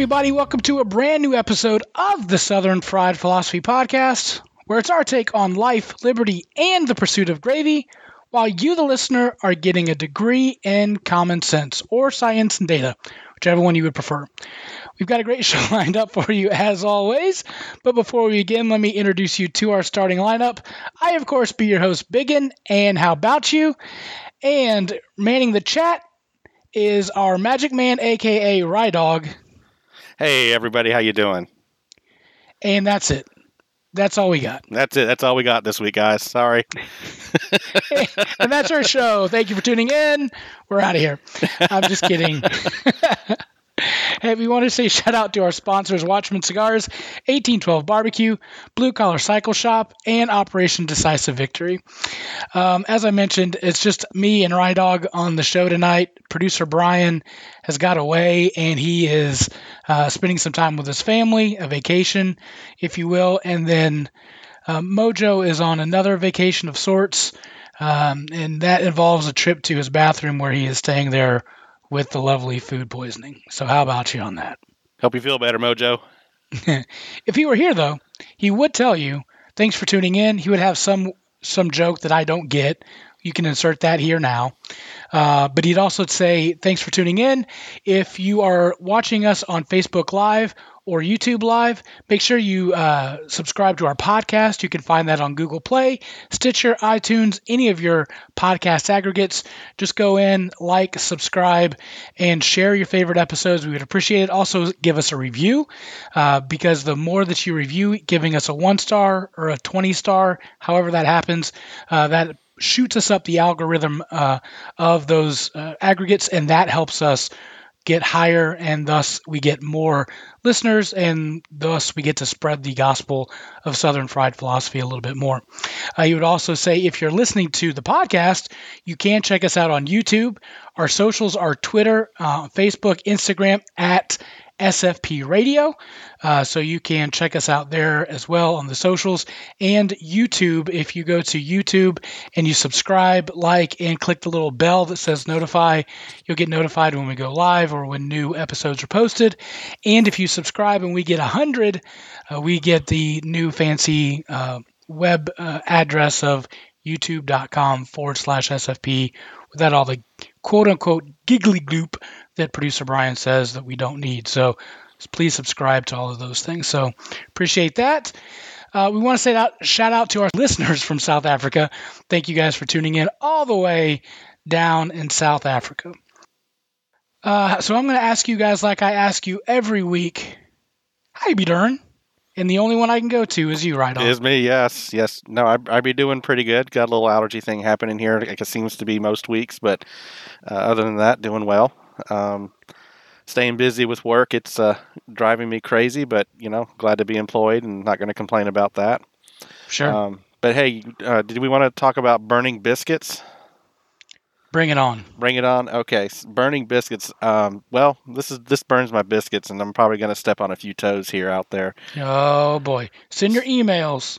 everybody. Welcome to a brand new episode of the Southern Fried Philosophy Podcast, where it's our take on life, liberty, and the pursuit of gravy, while you, the listener, are getting a degree in common sense or science and data, whichever one you would prefer. We've got a great show lined up for you as always. But before we begin, let me introduce you to our starting lineup. I, of course, be your host, Biggin, and how about you? And manning the chat is our Magic Man, aka Rydog. Hey everybody, how you doing? And that's it. That's all we got. That's it. That's all we got this week, guys. Sorry. and that's our show. Thank you for tuning in. We're out of here. I'm just kidding. Hey, we want to say shout out to our sponsors Watchman Cigars, 1812 Barbecue, Blue Collar Cycle Shop, and Operation Decisive Victory. Um, as I mentioned, it's just me and Rydog on the show tonight. Producer Brian has got away and he is uh, spending some time with his family, a vacation, if you will. And then uh, Mojo is on another vacation of sorts. Um, and that involves a trip to his bathroom where he is staying there with the lovely food poisoning. So, how about you on that? Hope you feel better, Mojo. if he were here, though, he would tell you, "Thanks for tuning in." He would have some some joke that I don't get. You can insert that here now. Uh, but he'd also say, "Thanks for tuning in." If you are watching us on Facebook Live or YouTube Live. Make sure you uh, subscribe to our podcast. You can find that on Google Play, Stitcher, iTunes, any of your podcast aggregates. Just go in, like, subscribe, and share your favorite episodes. We would appreciate it. Also, give us a review uh, because the more that you review, giving us a one star or a 20 star, however that happens, uh, that shoots us up the algorithm uh, of those uh, aggregates, and that helps us get higher, and thus we get more listeners, and thus we get to spread the gospel of Southern Fried Philosophy a little bit more. Uh, you would also say if you're listening to the podcast, you can check us out on YouTube. Our socials are Twitter, uh, Facebook, Instagram at SFP Radio. Uh, so you can check us out there as well on the socials and YouTube. If you go to YouTube and you subscribe, like, and click the little bell that says notify, you'll get notified when we go live or when new episodes are posted. And if you subscribe and we get 100, uh, we get the new fancy uh, web uh, address of youtube.com forward slash SFP without all the quote unquote giggly goop that producer Brian says that we don't need. So please subscribe to all of those things. So appreciate that. Uh, we want to say that shout out to our listeners from South Africa. Thank you guys for tuning in all the way down in South Africa. Uh, so I'm going to ask you guys, like I ask you every week, you be doing? And the only one I can go to is you, right? Is me, yes, yes. No, I I be doing pretty good. Got a little allergy thing happening here. Like it seems to be most weeks, but uh, other than that, doing well. Um, staying busy with work. It's uh, driving me crazy, but you know, glad to be employed and not going to complain about that. Sure. Um, but hey, uh, did we want to talk about burning biscuits? Bring it on. Bring it on. Okay, burning biscuits. Um, well, this is this burns my biscuits, and I'm probably going to step on a few toes here out there. Oh boy! Send your emails.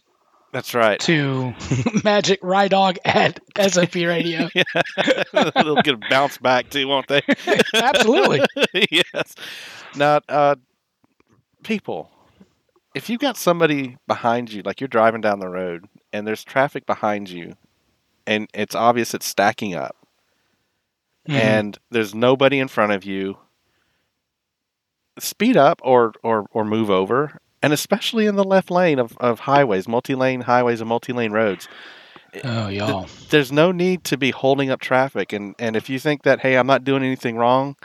That's right. To Magic Rydog at SFP Radio. yeah. They'll get a bounce back too, won't they? Absolutely. yes. Now, uh, people, if you've got somebody behind you, like you're driving down the road and there's traffic behind you, and it's obvious it's stacking up, mm-hmm. and there's nobody in front of you, speed up or, or, or move over and especially in the left lane of, of highways, multi lane highways and multi lane roads. Oh, y'all. Th- there's no need to be holding up traffic. And, and if you think that, hey, I'm not doing anything wrong,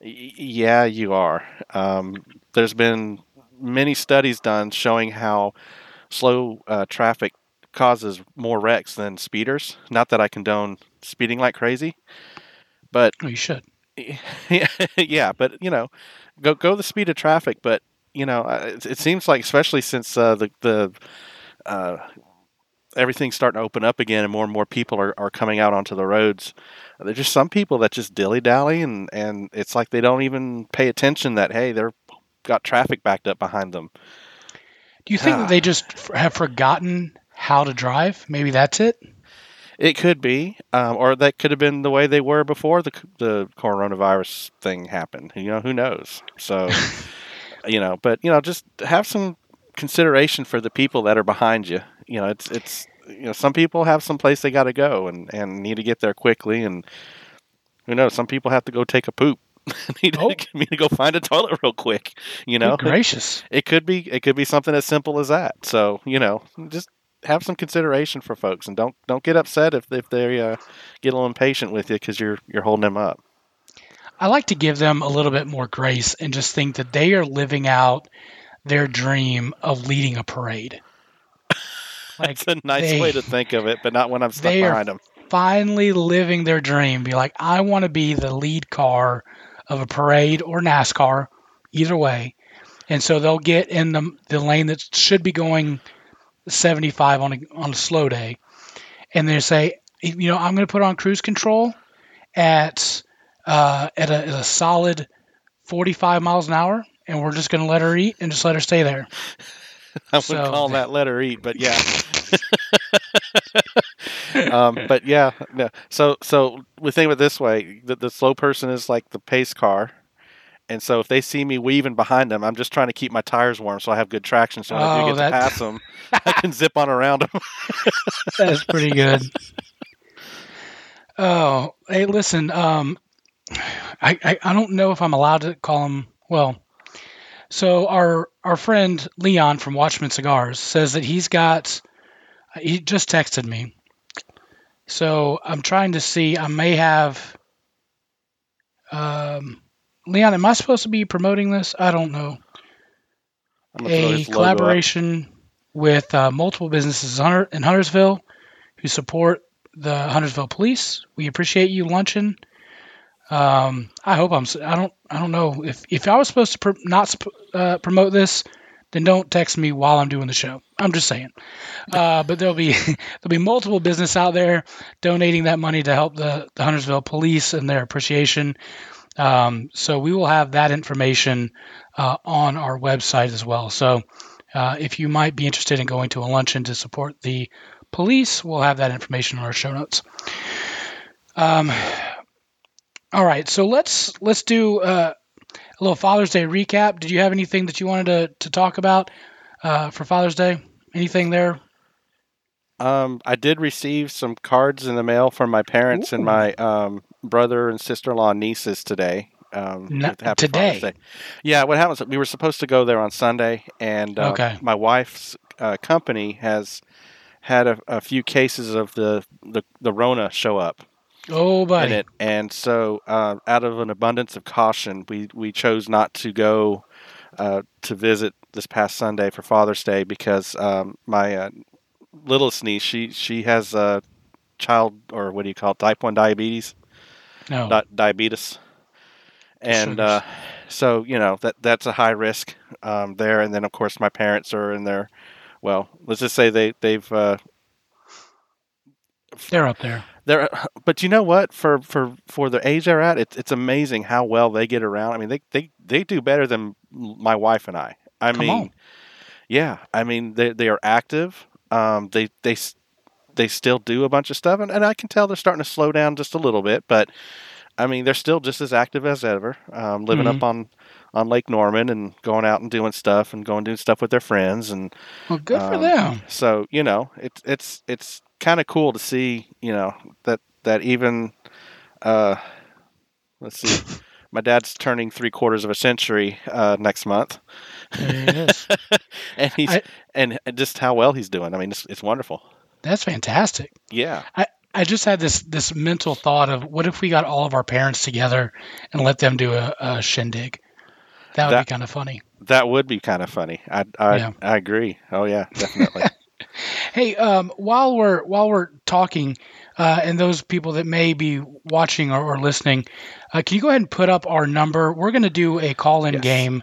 y- yeah, you are. Um, there's been many studies done showing how slow uh, traffic causes more wrecks than speeders. Not that I condone speeding like crazy, but. Oh, you should. yeah, but, you know, go, go the speed of traffic, but you know, it, it seems like especially since uh, the the uh, everything's starting to open up again, and more and more people are, are coming out onto the roads. There's just some people that just dilly dally, and and it's like they don't even pay attention that hey, they're got traffic backed up behind them. Do you think they just have forgotten how to drive? Maybe that's it. It could be, um, or that could have been the way they were before the the coronavirus thing happened. You know, who knows? So, you know, but you know, just have some consideration for the people that are behind you. You know, it's it's you know, some people have some place they got to go and and need to get there quickly, and who knows? Some people have to go take a poop. need, Oh. to, need to go find a toilet real quick. You know, Good gracious. it could be it could be something as simple as that. So you know, just have some consideration for folks, and don't don't get upset if if they uh, get a little impatient with you because you're you're holding them up. I like to give them a little bit more grace and just think that they are living out their dream of leading a parade. Like It's a nice they- way to think of it, but not when I'm stuck they are- behind them. finally living their dream. Be like, I want to be the lead car of a parade or NASCAR, either way. And so they'll get in the the lane that should be going 75 on a on a slow day, and they say, you know, I'm going to put on cruise control at uh, at, a, at a solid 45 miles an hour, and we're just going to let her eat and just let her stay there. I wouldn't call that let her eat, but yeah. um, but yeah, no. So so we think of it this way: the, the slow person is like the pace car, and so if they see me weaving behind them, I'm just trying to keep my tires warm so I have good traction. So when I Oh, do get that- to pass them, I can zip on around them. That's pretty good. Oh, hey, listen. Um, I, I I don't know if I'm allowed to call him. Well, so our our friend Leon from Watchman Cigars says that he's got. He just texted me. So I'm trying to see. I may have. Um, Leon, am I supposed to be promoting this? I don't know a his logo up. collaboration with uh, multiple businesses in in Huntersville who support the Huntersville Police. We appreciate you lunching. Um, I hope I'm. I don't. I don't know if if I was supposed to pr- not uh, promote this, then don't text me while I'm doing the show. I'm just saying. Uh, but there'll be there'll be multiple business out there donating that money to help the, the Huntersville Police and their appreciation. Um, so we will have that information uh, on our website as well. So uh, if you might be interested in going to a luncheon to support the police, we'll have that information in our show notes. Um, all right, so let's let's do uh, a little Father's Day recap. Did you have anything that you wanted to, to talk about uh, for Father's Day? Anything there? Um, I did receive some cards in the mail from my parents and my um, brother and sister-in-law and nieces today. Um, No- with Happy today? Day. Yeah, what happens? We were supposed to go there on Sunday, and uh, Okay. my wife's uh, company has had a, a few cases of the, the the Rona show up Oh, in buddy. it, and so uh, out of an abundance of caution, we we chose not to go uh, to visit this past Sunday for Father's Day because um, my uh, littlest niece she she has a child or what do you call it type one diabetes? No. di- diabetes. And uh, so you know that that's a high risk um, there. And then of course my parents are in their well let's just say they they've uh, They're up there. they're but you know what for for for the age they're at it's it's amazing how well they get around i mean they they they do better than my wife and i i Come mean on. yeah i mean they they are active um they they they still do a bunch of stuff and, and i can tell they're starting to slow down just a little bit but i mean they're still just as active as ever um living Mhm. up on on lake norman and going out and doing stuff and going doing stuff with their friends and Well, good for Um, them. so you know it's it's it's kind of cool to see you know that that even uh let's see my dad's turning three quarters of a century uh next month There it is. and he's I- and and just how well he's doing i mean it's, it's wonderful That's fantastic. yeah I just had this this mental thought of what if we got all of our parents together and let them do a, a shindig? That would That- be kind of funny. that would be kind of funny i i, Yeah. I agree oh yeah definitely Hey, um, while we're while we're talking, uh, and those people that may be watching or, or listening, uh, can you go ahead and put up our number? We're going to do a call-in Yes. game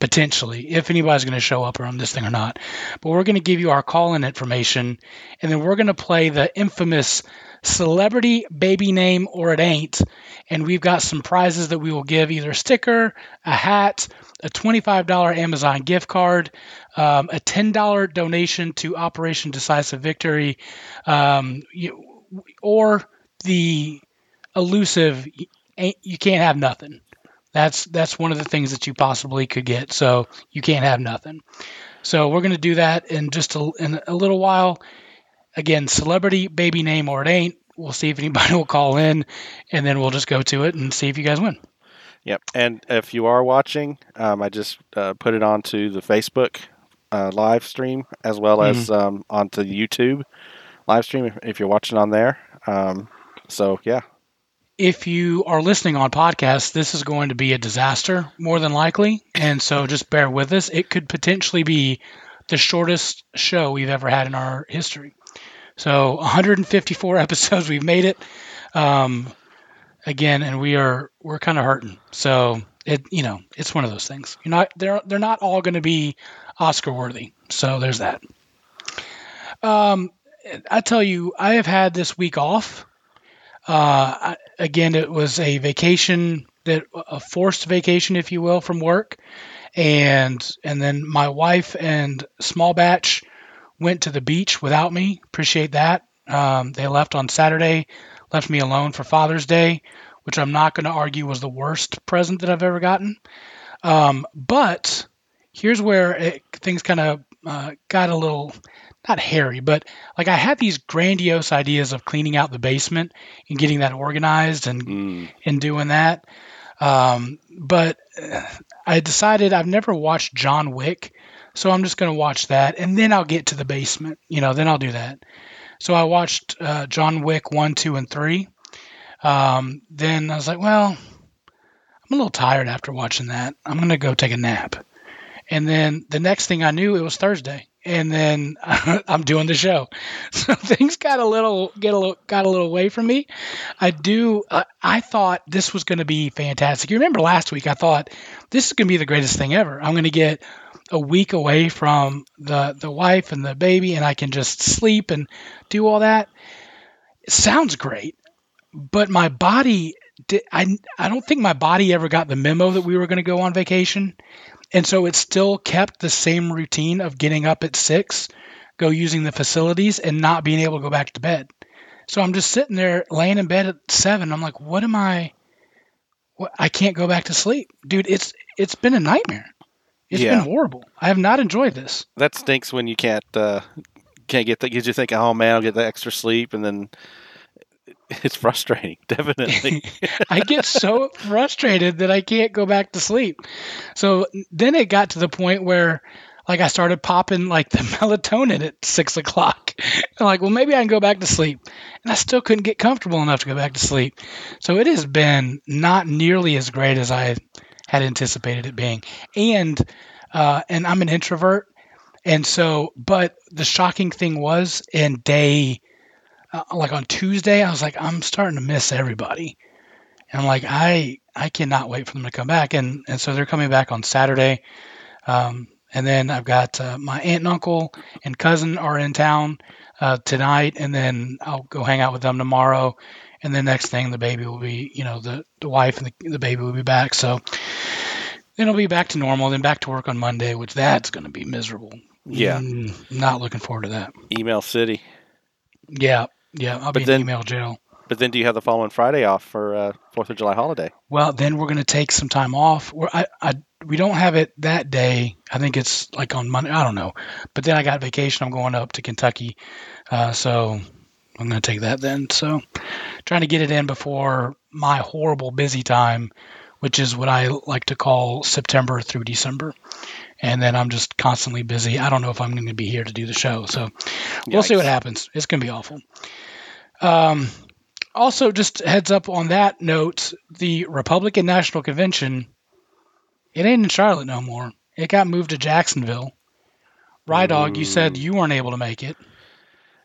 potentially, if anybody's going to show up on this thing or not. But we're going to give you our call-in information, and then we're going to play the infamous celebrity baby name or it ain't. And we've got some prizes that we will give either a sticker, a hat, a $25 Amazon gift card, um, a $10 donation to Operation Decisive Victory. Um, you, or the elusive you can't have nothing. That's that's one of the things that you possibly could get. So you can't have nothing. So we're going to do that in just a, in a little while. Again, celebrity baby name or it ain't. We'll see if anybody will call in, and then we'll just go to it and see if you guys win. Yep. And if you are watching, um, I just uh, put it onto the Facebook uh, live stream as well mm-hmm. as um, onto YouTube live stream if, if, you're watching on there. Um, so, yeah. If you are listening on podcast, this is going to be a disaster more than likely. And so just bear with us. It could potentially be the shortest show we've ever had in our history. So 154 episodes, we've made it. Um, again, and we are we're kind of hurting. So it you know it's one of those things. You're not they're they're not all going to be Oscar worthy. So there's that. Um, I tell you, I have had this week off. Uh, I, again, it was a vacation that a forced vacation, if you will, from work, and and then my wife and small batch went to the beach without me. Appreciate that. Um, they left on Saturday, left me alone for Father's Day, which I'm not going to argue was the worst present that I've ever gotten. Um, but here's where it, things kind of uh, got a little not hairy, but like I had these grandiose ideas of cleaning out the basement and getting that organized and mm. and doing that. Um, but uh, I decided I've never watched John Wick, so I'm just going to watch that and then I'll get to the basement. You know, then I'll do that. So I watched uh, John Wick one, two, and three. Um, then I was like, well, I'm a little tired after watching that. I'm going to go take a nap. And then the next thing I knew, it was Thursday, and then I'm doing the show. So things got a little get a little got a little away from me. I do. Uh, I thought this was going to be fantastic. You remember last week? I thought this is going to be the greatest thing ever. I'm going to get a week away from the the wife and the baby, and I can just sleep and do all that. It sounds great, but my body. did, I, I don't think my body ever got the memo that we were going to go on vacation and so it still kept the same routine of getting up at six, go using the facilities, and not being able to go back to bed. So I'm just sitting there laying in bed at seven. I'm like, what am I? What, I can't go back to sleep, dude. It's it's been a nightmare. It's yeah. been horrible. I have not enjoyed this. That stinks when you can't uh, can't get that. Because you think, oh man, I'll get the extra sleep, and then it's frustrating, definitely. I get so frustrated that I can't go back to sleep. So then it got to the point where like I started popping like the melatonin at six o'clock. I'm like, well, maybe I can go back to sleep. And I still couldn't get comfortable enough to go back to sleep. So it has been not nearly as great as I had anticipated it being. And uh, and I'm an introvert. And so, but the shocking thing was in day uh, like on Tuesday, I was like, I'm starting to miss everybody. And I'm like, I I cannot wait for them to come back. And and so they're coming back on Saturday. Um, and then I've got uh, my aunt and uncle and cousin are in town uh, tonight, and then I'll go hang out with them tomorrow. And the next thing, the baby will be, you know, the the wife and the, the baby will be back. So then it'll be back to normal. Then back to work on Monday, which that's going to be miserable. Yeah, mm, not looking forward to that. Email City. Yeah, yeah, I'll but be then, in email jail. But then, do you have the following Friday off for uh, Fourth of July holiday? Well, then we're going to take some time off. We're, I, I, we don't have it that day. I think it's like on Monday. I don't know. But then I got vacation. I'm going up to Kentucky, uh, so I'm going to take that then. So, trying to get it in before my horrible busy time, which is what I like to call September through December. And then I'm just constantly busy. I don't know if I'm going to be here to do the show. So we'll Yikes. see what happens. It's going to be awful. Um, also, just heads up on that note, the Republican National Convention, it ain't in Charlotte no more. It got moved to Jacksonville. Rydog, Dog, you said you weren't able to make it.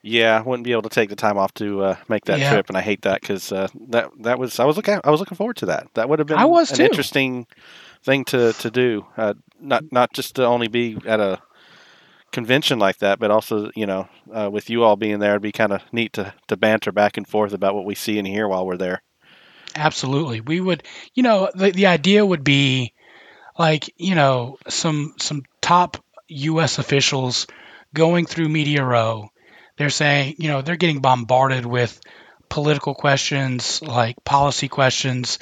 Yeah, I wouldn't be able to take the time off to uh, make that yeah. trip, and I hate that because uh, that that was I was looking I was looking forward to that. That would have been I was an too. interesting thing to to do. Uh, not not just to only be at a convention like that, but also you know uh, with you all being there, it'd be kind of neat to to banter back and forth about what we see and hear while we're there. Absolutely, we would. You know, the the idea would be like you know some some top U.S. officials going through Media Row they're saying, you know, they're getting bombarded with political questions, like policy questions,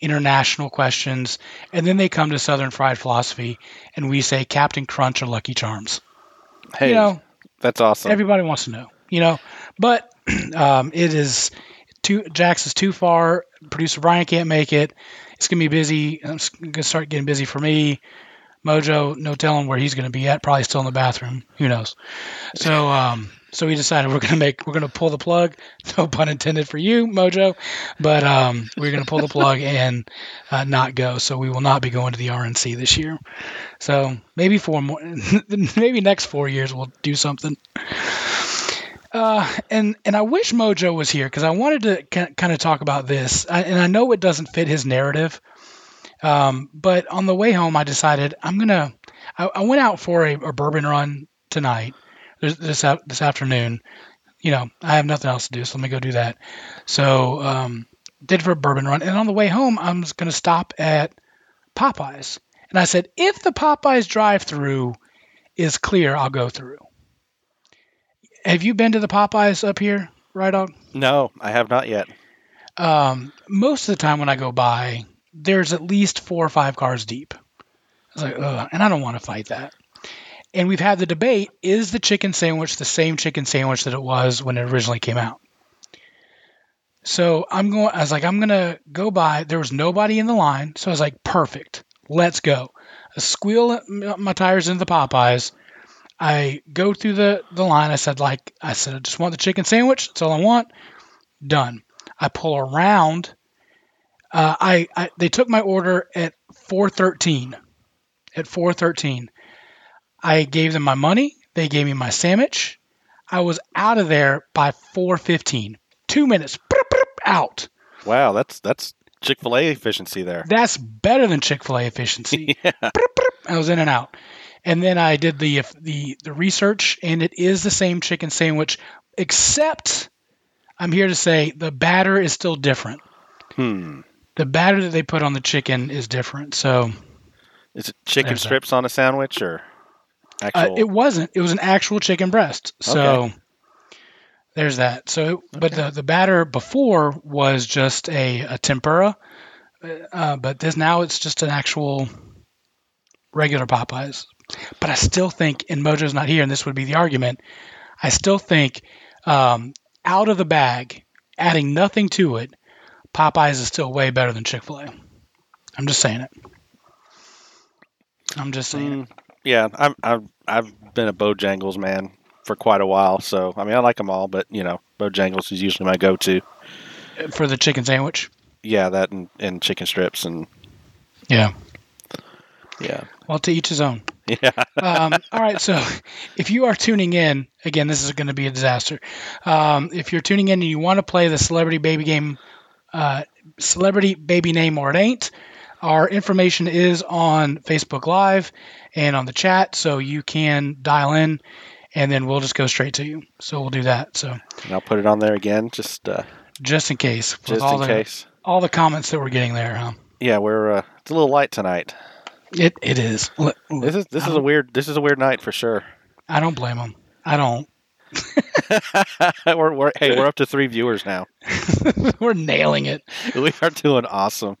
international questions, and then they come to Southern Fried Philosophy, and we say Captain Crunch or Lucky Charms. Hey, you know, that's awesome. everybody wants to know, you know, but um, it is too. Jax is too far. Producer Brian can't make it. It's gonna be busy. It's gonna start getting busy for me. Mojo, no telling where he's gonna be at. Probably still in the bathroom. Who knows? So, um, so we decided we're gonna make we're gonna pull the plug. No pun intended for you, Mojo, but um, we're gonna pull the plug and uh, not go. So we will not be going to the RNC this year. So maybe four more, maybe next four years we'll do something. Uh, and and I wish Mojo was here because I wanted to kind of talk about this, I, and I know it doesn't fit his narrative. Um, but on the way home, I decided I'm gonna. I, I went out for a, a bourbon run tonight, this this, af- this afternoon. You know, I have nothing else to do, so let me go do that. So um, did for a bourbon run, and on the way home, I'm just gonna stop at Popeyes, and I said if the Popeyes drive-through is clear, I'll go through. Have you been to the Popeyes up here, right on? no, I have not yet. Um, most of the time when I go by, there's at least four or five cars deep. I was like, Ugh, and I don't want to fight that. And we've had the debate: is the chicken sandwich the same chicken sandwich that it was when it originally came out? So I'm going. I was like, I'm gonna go by. There was nobody in the line, so I was like, perfect. Let's go. I squeal my tires into the Popeyes. I go through the the line. I said, like, I said, I just want the chicken sandwich. That's all I want. Done. I pull around. Uh, I, I they took my order at 4:13. At 4:13, I gave them my money. They gave me my sandwich. I was out of there by 4:15. Two minutes. Out. Wow, that's that's Chick Fil A efficiency there. That's better than Chick Fil A efficiency. yeah. I was in and out. And then I did the the the research, and it is the same chicken sandwich, except I'm here to say the batter is still different. Hmm. The batter that they put on the chicken is different. So Is it chicken There's that. strips on a sandwich or uh, actual? it wasn't. It was an actual chicken breast. So Okay. there's that. So, but the the batter before was just a, a tempura, uh, but this now it's just an actual regular Popeyes. But I still think, and Mojo's not here, and this would be the argument. I still think um, out of the bag, adding nothing to it, Popeyes is still way better than Chick Fil A. I'm just saying it. I'm just saying. Mm, yeah, I'm, I've I've been a Bojangles man for quite a while. So I mean, I like them all, but you know, Bojangles is usually my go-to. for the chicken sandwich. Yeah, that and, and chicken strips and Yeah. yeah, Well, to each his own. yeah. Um, all right. So if you are tuning in, again, this is going to be a disaster. Um, if you're tuning in and you want to play the celebrity baby game, uh, celebrity baby name or it ain't, our information is on Facebook Live and on the chat. So you can dial in and then we'll just go straight to you. So we'll do that. So And I'll put it on there again, just uh, just in case, just all in the case. all the comments that we're getting there, huh? Yeah, we're uh, it's a little light tonight. It it is. This is this I is a weird this is a weird night for sure. I don't blame them. I don't. we're, we're hey, we're up to three viewers now. we're nailing it. We are doing awesome.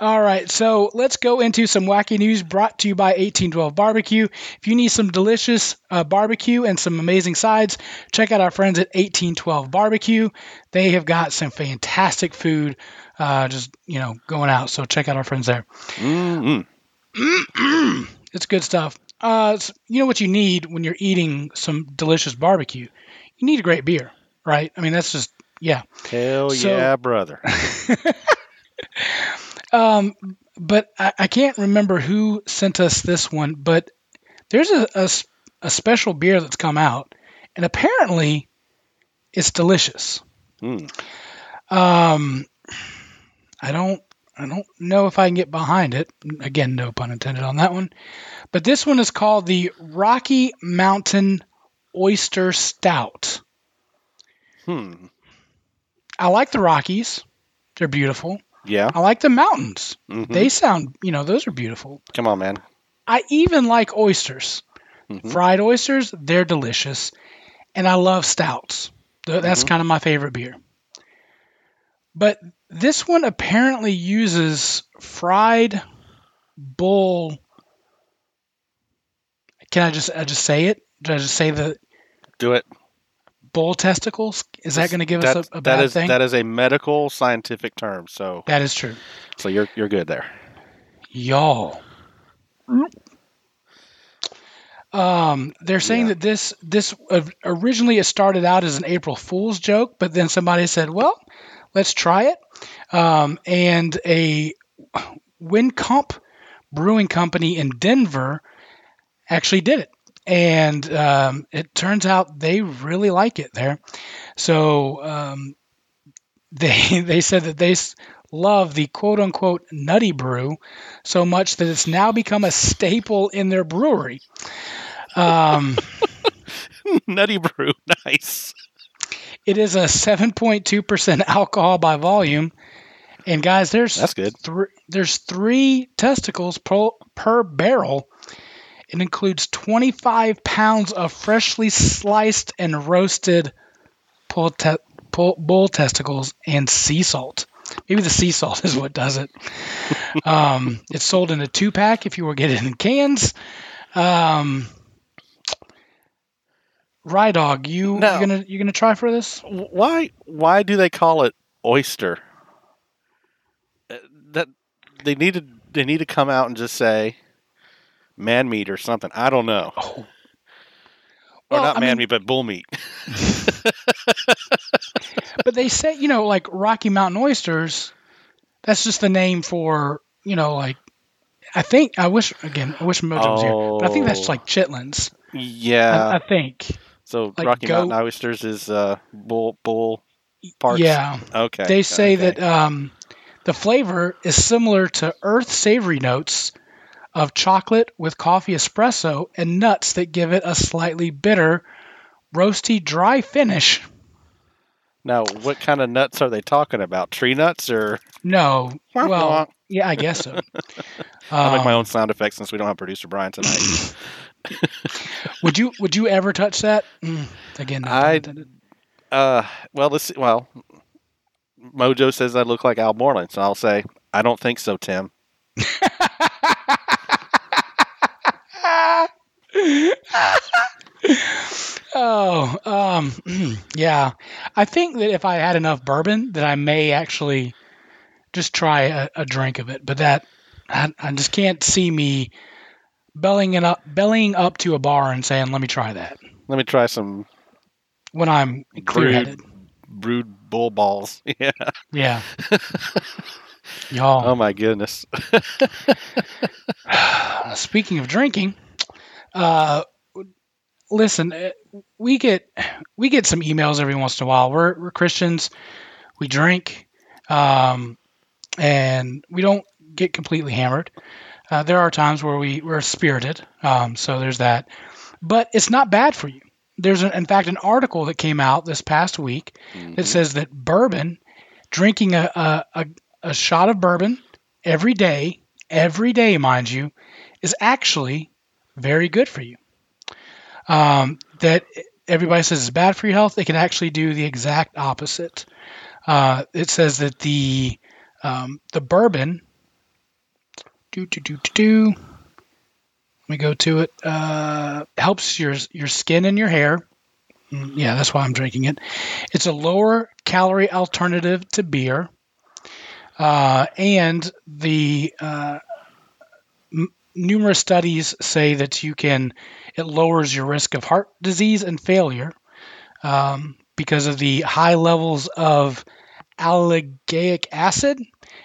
All right, so let's go into some wacky news brought to you by 1812 Barbecue. If you need some delicious uh, barbecue and some amazing sides, check out our friends at 1812 Barbecue. They have got some fantastic food, uh, just you know, going out. So check out our friends there. mm It's good stuff. Uh, s- you know what you need when you're eating some delicious barbecue? You need a great beer, right? I mean, that's just yeah. Hell So- yeah, brother. Um, but I, I can't remember who sent us this one, but there's a a special beer that's come out, and apparently it's delicious. Mm. Um, I don't I don't know if I can get behind it. Again, no pun intended on that one. But this one is called the Rocky Mountain Oyster Stout. Hmm. I like the Rockies. They're beautiful. Yeah. I like the mountains. Mhm. They sound, you know, those are beautiful. Come on, man. I even like oysters. Mhm. Fried oysters, they're delicious. and I love stouts. Th- That's Mhm. kind of my favorite beer. But this one apparently uses fried bull. Can I just I just say it? Did I just say the Do it. bull testicles? Is that going to give us That- a, a bad that is thing? that is a medical scientific term. So that is true. so you're you're good there. Y'all. Um, they're saying Yeah. that this this originally it started out as an April Fool's joke, but then somebody said, "Well, let's try it." Um, and a Wynkoop Brewing Company in Denver actually did it, and um, it turns out they really like it there. So um, they they said that they love the quote unquote nutty brew so much that it's now become a staple in their brewery. Um, Nutty Brew, nice. it is a 7.2% alcohol by volume. And guys, there's That's good. thr- there's three testicles per, per barrel. It includes 25 pounds of freshly sliced and roasted bull, te- bull, bull testicles and sea salt. Maybe the sea salt is what does it. um, it's sold in a two pack if you were getting it in cans. Um, Rydog, you No. you gonna you gonna try for this? Why why do they call it oyster? Uh, That they need to they need to come out and just say man meat or something. I don't know. Oh. Or Well, not I man mean- meat, but bull meat. but they say you know like rocky mountain oysters that's just the name for you know like i think i wish again i wish mojo was here but i think that's Oh. like chitlins Yeah. I, I think so like Rocky goat- Mountain oysters is uh bull bull parts. yeah Okay. they say okay. that um, the flavor is similar to earth savory notes of chocolate with coffee espresso and nuts that give it a slightly bitter roasty dry finish Now, what kind of nuts are they talking about? Tree nuts or no well yeah i guess so I'll make my Um, own sound effects since we don't have producer Brian tonight. Would you would you ever touch that? Mm, again, I- uh well let's see well Mojo says I look like Al Borland, so I'll say I don't think so, Tim. oh, um, yeah. I think that if I had enough bourbon, that I may actually just try a, a drink of it. But that I, I just can't see me bellying it up, bellying up to a bar and saying, "Let me try that." Let me try some When I'm clear-headed. brewed bull balls. Yeah. Yeah. Y'all. Oh my goodness. Speaking of drinking, uh, listen, uh, we get we get some emails every once in a while. We're we're Christians, we drink, um, and we don't get completely hammered. Uh, there are times where we we're spirited, um, so there's that. But it's not bad for you. There's, an, in fact, an article that came out this past week Mhm. that says that bourbon, drinking a, a, a, shot of bourbon every day, every day, mind you, is actually very good for you. Um, that everybody says is bad for your health, it can actually do the exact opposite. Uh, it says that the um, the bourbon, do do do do do. Let me go to it. Uh, helps your your skin and your hair. Mm, Yeah, that's why I'm drinking it. It's a lower calorie alternative to beer, uh, and the uh, m- numerous studies say that you can it lowers your risk of heart disease and failure um, because of the high levels of ellagic acid,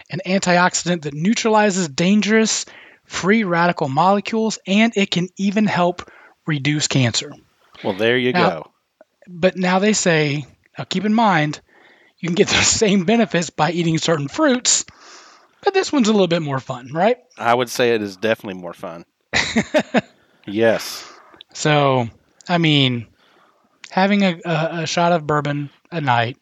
an antioxidant that neutralizes dangerous free radical molecules, and it can even help reduce cancer. Well, there you Now- go. But now they say, now keep in mind, you can get the same benefits by eating certain fruits, but this one's a little bit more fun, right? I would say it is definitely more fun. yes. So, I mean, having a, a, a shot of bourbon a night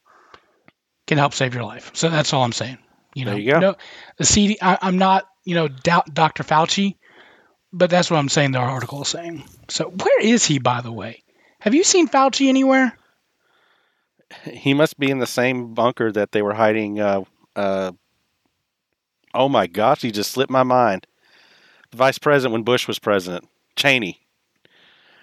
can help save your life. So that's all I'm saying. You know, There you go. No, the CD. I, I'm not, you know, doubt Dr. Fauci, but that's what I'm saying. The article is saying. So where is he, by the way? Have you seen Fauci anywhere? He must be in the same bunker that they were hiding. Uh, uh, oh my gosh, he just slipped my mind. The vice president when Bush was president, Cheney.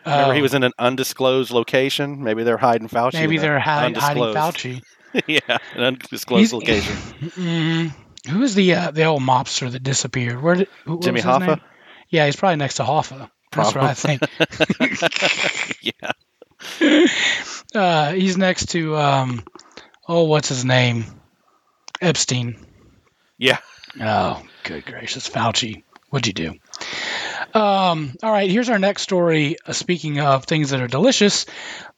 Remember, he Oh, was in an undisclosed location. Maybe they're hiding Fauci. maybe they're hiding, hiding Fauci. yeah, an undisclosed He's- location. Mm, who is the uh, the old mobster that disappeared? Where did who, Jimmy Hoffa? name? Yeah, he's probably next to Hoffa. That's what I think. yeah, Uh, he's next to um, oh, what's his name? Epstein. yeah. Oh, good gracious, Fauci, what'd you do? Um, all right, here's our next story. Uh, speaking of things that are delicious,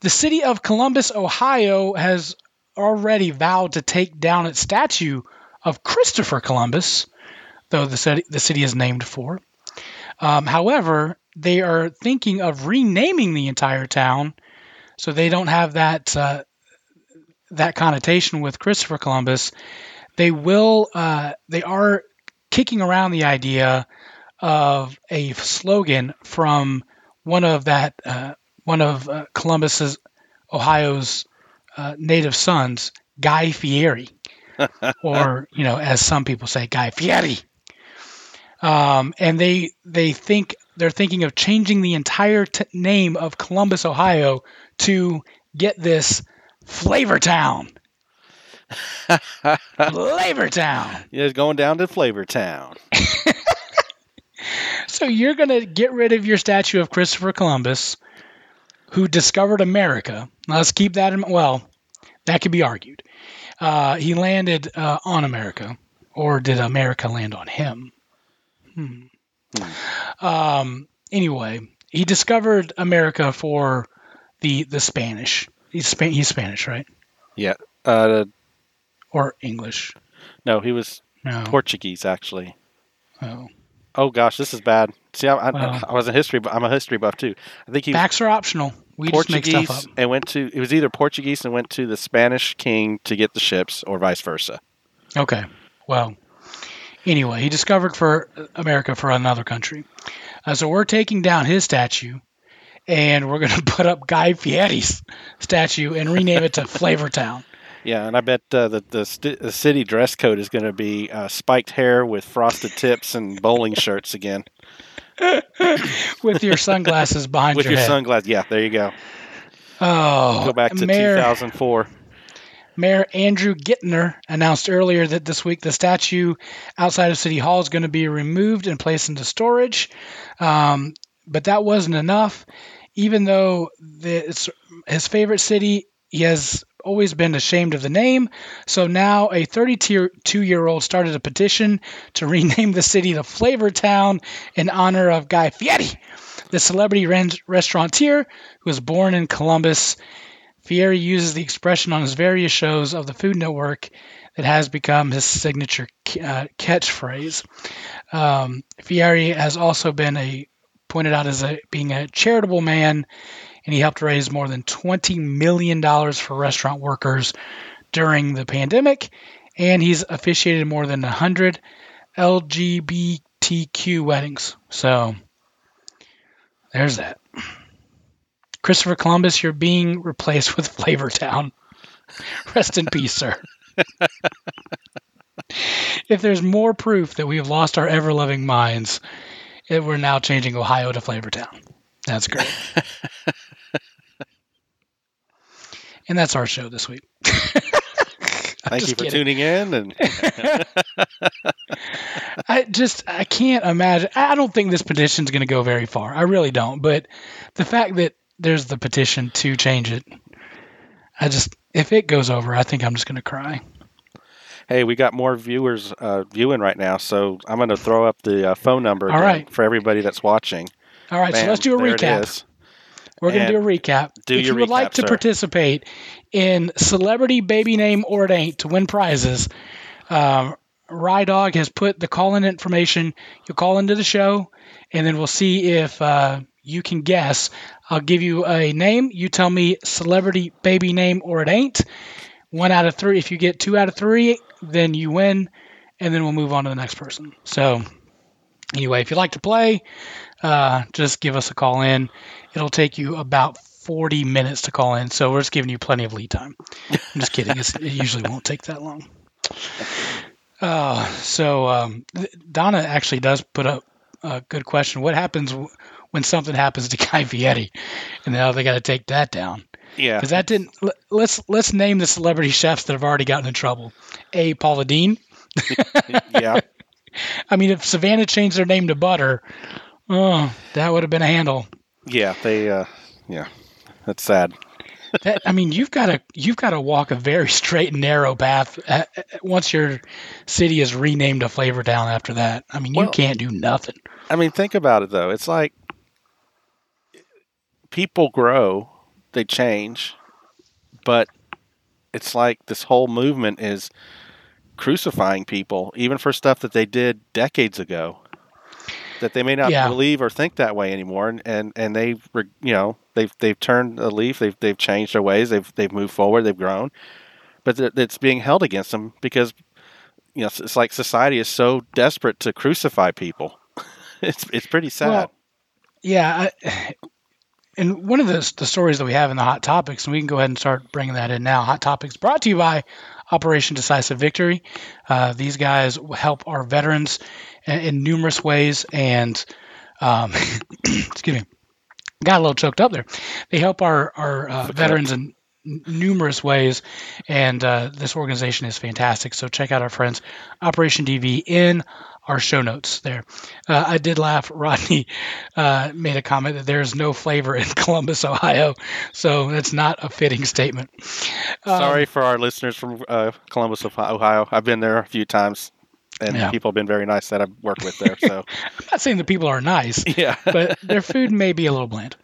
the city of Columbus, Ohio, has already vowed to take down its statue of Christopher Columbus, though the city, the city is named for. Um, however, they are thinking of renaming the entire town, so they don't have that uh, that connotation with Christopher Columbus. They will. Uh, they are kicking around the idea of a slogan from one of that uh, one of uh, Columbus's Ohio's uh, native sons, Guy Fieri, or you know, as some people say, Guy Fieri. Um, and they they think they're thinking of changing the entire t- name of Columbus, Ohio, to get this Flavor Town. Flavor Town. Yeah, it's going down to Flavor Town. So you're going to get rid of your statue of Christopher Columbus, who discovered America. Now, let's keep that in well, that could be argued. Uh, he landed uh, on America, or did America land on him? Hmm. Um, anyway, he discovered America for the the Spanish. He's, Spa- he's Spanish, right? Yeah. Uh, Or English? no, he was No. Portuguese actually. Oh. Oh gosh, this is bad. See, I, I, Wow. I was a history. bu- I'm a history buff too. I think he Facts are optional. We just make Portuguese stuff up. and went to. It was either Portuguese and went to the Spanish king to get the ships, or vice versa. Okay. Well, anyway, he discovered for America for another country. Uh, so we're taking down his statue, and we're going to put up Guy Fieri's statue and rename it to Flavor Town. Yeah, and I bet uh, the the, st- the city dress code is going to be uh, spiked hair with frosted tips and bowling shirts again with your sunglasses behind with your, your head. sunglasses. Yeah, there you go. Oh, Go back to Mayor, 2004. Mayor Andrew Ginther announced earlier that this week the statue outside of City Hall is going to be removed and placed into storage. Um, but that wasn't enough. Even though the, it's his favorite city, he has always been ashamed of the name. So now a 32 year old started a petition to rename the city to Flavor Town in honor of Guy Fieri, the celebrity restaurateur who was born in Columbus. Fieri uses the expression on his various shows of the Food Network that has become his signature uh, catchphrase. Um, Fieri has also been a pointed out as a, being a charitable man, and he helped raise more than twenty million dollars for restaurant workers during the pandemic, and he's officiated more than hundred LGBTQ weddings. So there's that. Christopher Columbus, you're being replaced with Flavor Town. Rest in peace, sir. if there's more proof that we have lost our ever loving minds, it, we're now changing Ohio to Flavor Town. That's great. and that's our show this week. Thank you for kidding. tuning in. And I just I can't imagine. I don't think this petition's going to go very far. I really don't. But the fact that there's the petition to change it, I just if it goes over, I think I'm just going to cry. Hey, we got more viewers uh, viewing right now, so I'm going to throw up the uh, phone number All again for everybody that's watching. All right, so let's do a recap. We're going to do a recap. do if you would like to sir. participate in celebrity baby name or it ain't to win prizes, um, Rydog has put the call in information. You'll call into the show, and then we'll see if uh, you can guess. I'll give you a name. You tell me celebrity baby name or it ain't. One out of three. If you get two out of three, then you win, and then we'll move on to the next person. So, anyway, if you'd like to play, uh, just give us a call in. It'll take you about 40 minutes to call in, so we're just giving you plenty of lead time. I'm just kidding. It usually won't take that long. Uh, so um, Donna actually does put up a good question. What happens when something happens to Guy Fieri, and now they got to take that down? Yeah, because that didn't. Let's let's name the celebrity chefs that have already gotten in trouble. A. Paula Deen. yeah. I mean, if Savannah changed their name to Butter, oh, that would have been a handle. Yeah, they. Uh, yeah, that's sad. that, I mean, you've got to you've got to walk a very straight and narrow path uh, uh, once your city is renamed to Flavor Town. After that, I mean, you well, can't do nothing. I mean, think about it though. It's like people grow, they change, but it's like this whole movement is crucifying people, even for stuff that they did decades ago that they may not yeah. believe or think that way anymore, and and, and they you know they've they've turned a leaf, they've they've changed their ways, they've they've moved forward, they've grown, but it's being held against them because you know it's like society is so desperate to crucify people. it's it's pretty sad. Well, yeah, I, and one of the the stories that we have in the hot topics, and we can go ahead and start bringing that in now. Hot topics brought to you by Operation Decisive Victory. Uh, these guys help our veterans in, in numerous ways, and um, excuse me, got a little choked up there. They help our our uh, veterans in numerous ways, and uh, this organization is fantastic. So check out our friends, Operation DV in our show notes there. Uh, I did laugh. Rodney uh, made a comment that there's no flavor in Columbus, Ohio, so that's not a fitting statement. Um, Sorry for our listeners from uh, Columbus, Ohio. I've been there a few times and yeah. people have been very nice that I've worked with there. So I'm not saying the people are nice, yeah, but their food may be a little bland.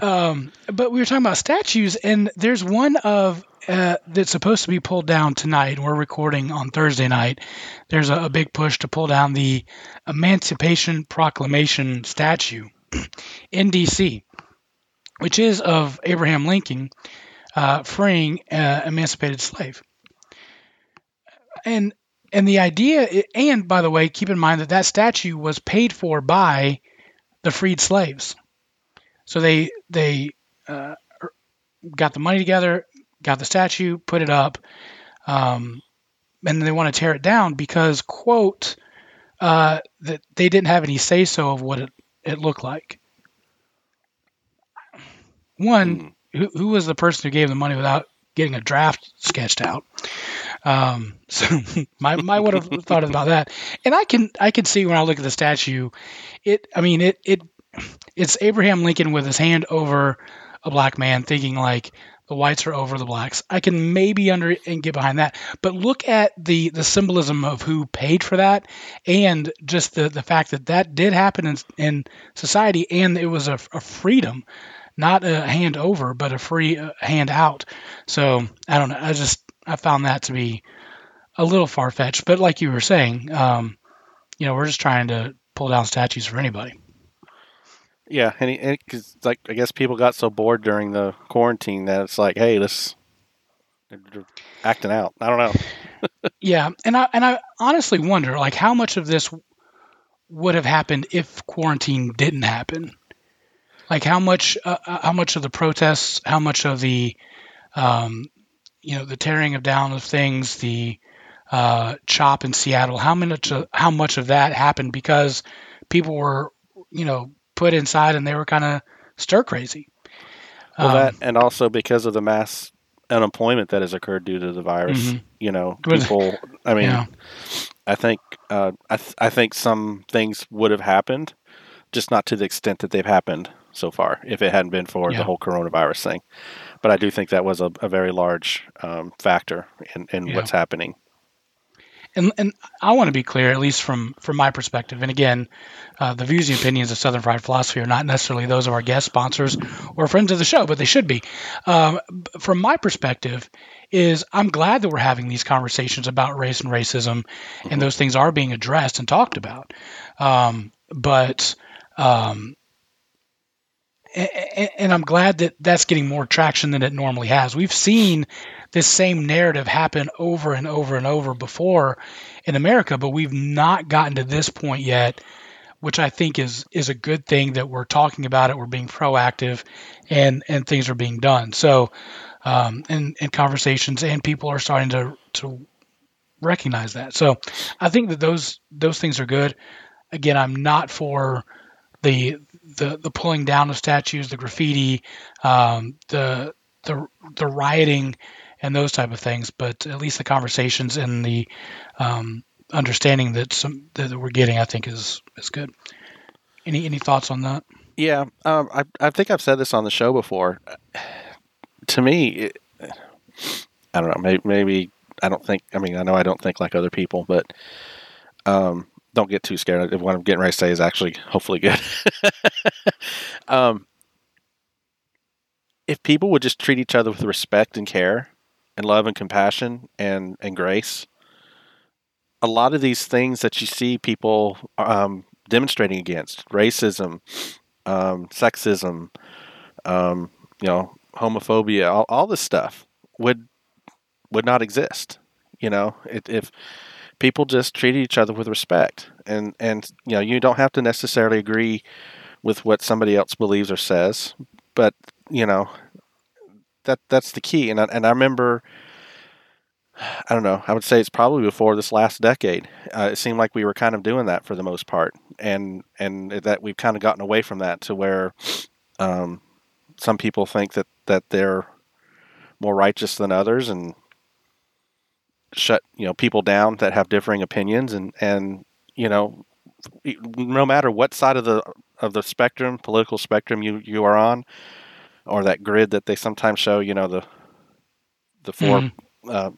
um, but we were talking about statues, and there's one of uh, that's supposed to be pulled down tonight. We're recording on Thursday night. There's a, a big push to pull down the Emancipation Proclamation statue in D.C., which is of Abraham Lincoln uh, freeing uh, emancipated slave. And and the idea, and by the way, keep in mind that that statue was paid for by the freed slaves. So they they uh, got the money together, got the statue, put it up, um, and they want to tear it down because quote uh, that they didn't have any say so of what it, it looked like. One, mm. who, who was the person who gave the money without getting a draft sketched out? Um, so my my would have thought about that, and I can I can see when I look at the statue, it I mean it it it's Abraham Lincoln with his hand over a black man, thinking like the whites are over the blacks. I can maybe under and get behind that, but look at the the symbolism of who paid for that, and just the the fact that that did happen in in society, and it was a, a freedom not a hand over, but a free uh, hand out. So I don't know. I just I found that to be a little far fetched. But like you were saying, um, you know, we're just trying to pull down statues for anybody. Yeah, and because like I guess people got so bored during the quarantine that it's like, hey, let's acting out. I don't know. yeah, and I and I honestly wonder like how much of this would have happened if quarantine didn't happen. Like how much uh, uh how much of the protests, how much of the um, you know the tearing of down of things, the uh, CHOP in Seattle. How much of, how much of that happened because people were you know put inside and they were kind of stir crazy. Well, um, that and also because of the mass unemployment that has occurred due to the virus. Mm-hmm. You know, people. I mean, yeah. I think uh, I th- I think some things would have happened, just not to the extent that they've happened so far. If it hadn't been for yeah. the whole coronavirus thing, but I do think that was a, a very large um, factor in, in yeah. what's happening. And, and I want to be clear, at least from from my perspective. And again, uh, the views and opinions of Southern Fried Philosophy are not necessarily those of our guest sponsors or friends of the show, but they should be. Um, from my perspective, is I'm glad that we're having these conversations about race and racism, mm-hmm. and those things are being addressed and talked about. Um, but um, and I'm glad that that's getting more traction than it normally has. We've seen this same narrative happen over and over and over before in America, but we've not gotten to this point yet which I think is is a good thing that we're talking about it, we're being proactive, and and things are being done. So, um, and and conversations and people are starting to to recognize that. So, I think that those those things are good. Again, I'm not for the the the pulling down of statues, the graffiti, um, the the the rioting, and those type of things. But at least the conversations and the um, understanding that some that we're getting, I think, is is good. Any any thoughts on that? Yeah, um, I I think I've said this on the show before. To me, it, I don't know. Maybe, maybe I don't think. I mean, I know I don't think like other people, but um, don't get too scared. What I'm getting ready to say is actually hopefully good. um, if people would just treat each other with respect and care and love and compassion and, and grace, a lot of these things that you see people um, demonstrating against racism, um, sexism, um, you know, homophobia, all, all this stuff would would not exist. You know, if people just treated each other with respect, and and you know, you don't have to necessarily agree with what somebody else believes or says, but you know, that that's the key. And I, and I remember I don't know. I would say it's probably before this last decade. Uh, it seemed like we were kind of doing that for the most part, and and that we've kind of gotten away from that to where um, some people think that that they're more righteous than others and shut you know people down that have differing opinions and and you know no matter what side of the of the spectrum political spectrum you you are on or that grid that they sometimes show you know the the 4 mm-hmm. uh,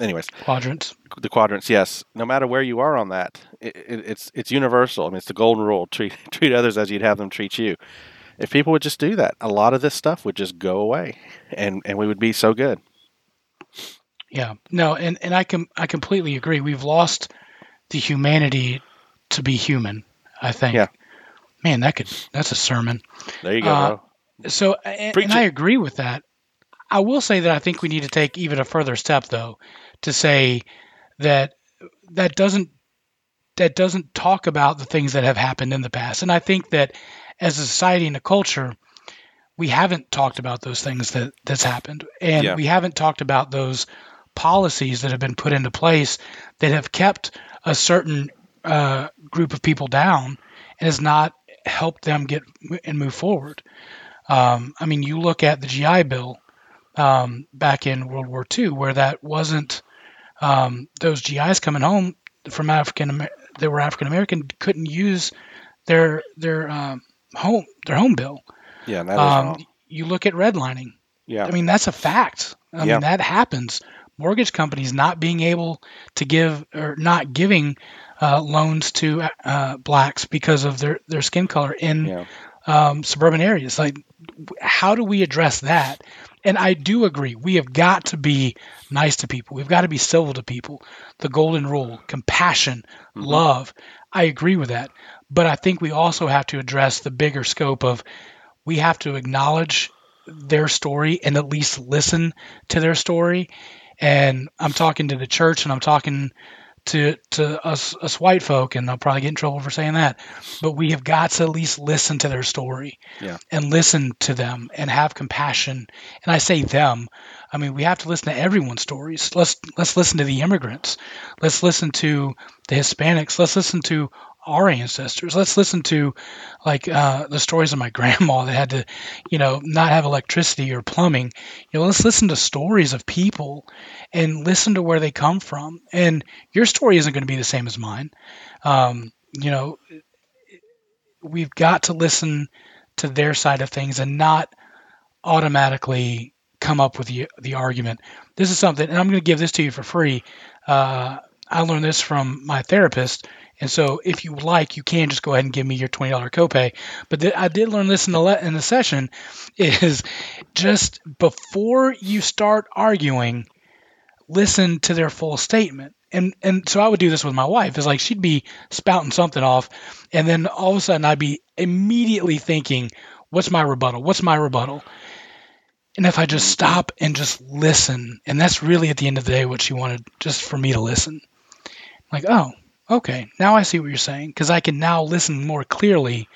anyways, quadrants. The quadrants, yes. No matter where you are on that, it, it, it's it's universal. I mean, it's the golden rule: treat treat others as you'd have them treat you. If people would just do that, a lot of this stuff would just go away, and and we would be so good. Yeah, no, and and I can I completely agree. We've lost the humanity to be human. I think. Yeah. Man, that could that's a sermon. There you go. Uh, so, and, and I agree with that. I will say that I think we need to take even a further step, though, to say that that doesn't that doesn't talk about the things that have happened in the past. And I think that as a society and a culture, we haven't talked about those things that that's happened, and yeah. we haven't talked about those policies that have been put into place that have kept a certain uh, group of people down and has not helped them get and move forward. Um, I mean, you look at the GI Bill um, back in World War II, where that wasn't um, those GIs coming home from African they were African American couldn't use their their um, home their home bill. Yeah, that is um, wrong. You look at redlining. Yeah, I mean that's a fact. I yeah. mean that happens. Mortgage companies not being able to give or not giving uh, loans to uh, blacks because of their, their skin color in yeah. Um, suburban areas. Like, how do we address that? And I do agree. We have got to be nice to people. We've got to be civil to people. The golden rule, compassion, mm-hmm. love. I agree with that. But I think we also have to address the bigger scope of we have to acknowledge their story and at least listen to their story. And I'm talking to the church and I'm talking to to us us white folk, and I'll probably get in trouble for saying that. But we have got to at least listen to their story, yeah. and listen to them, and have compassion. And I say them. I mean, we have to listen to everyone's stories. Let's let's listen to the immigrants. Let's listen to the Hispanics. Let's listen to our ancestors. Let's listen to like uh, the stories of my grandma that had to, you know, not have electricity or plumbing. You know, let's listen to stories of people and listen to where they come from. And your story isn't going to be the same as mine. Um, you know, we've got to listen to their side of things and not automatically come up with the the argument. This is something, and I'm going to give this to you for free. Uh, I learned this from my therapist and so, if you like, you can just go ahead and give me your twenty dollar copay. But th- I did learn this in the le- in the session is just before you start arguing, listen to their full statement. And and so I would do this with my wife. Is like she'd be spouting something off, and then all of a sudden I'd be immediately thinking, "What's my rebuttal? What's my rebuttal?" And if I just stop and just listen, and that's really at the end of the day what she wanted, just for me to listen. Like, oh, Okay, now I see what you're saying because I can now listen more clearly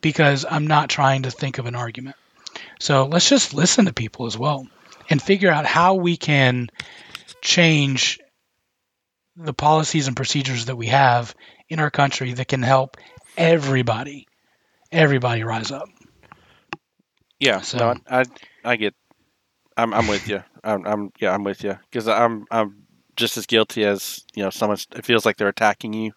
because I'm not trying to think of an argument. So let's just listen to people as well and figure out how we can change the policies and procedures that we have in our country that can help everybody, everybody rise up. Yeah, So- no, I, I I get, I'm I'm with you. I'm, I'm yeah, I'm with you because I'm I'm just as guilty as you know. Someone it feels like they're attacking you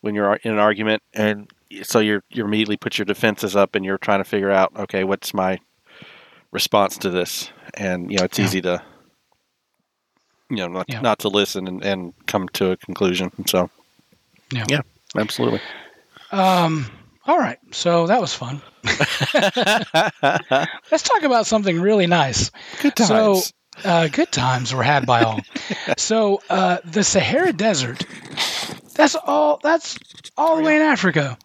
when you're in an argument, and so you're you immediately put your defenses up and you're trying to figure out okay, what's my response to this, and you know it's Yeah. easy to you know not Yeah. not to listen and, and come to a conclusion. So Yeah. yeah, absolutely. Um, all right, so that was fun. Let's talk about something really nice. Good So, times. Uh, good times were had by all. so, uh, the Sahara Desert, that's all. That's all the way in Africa.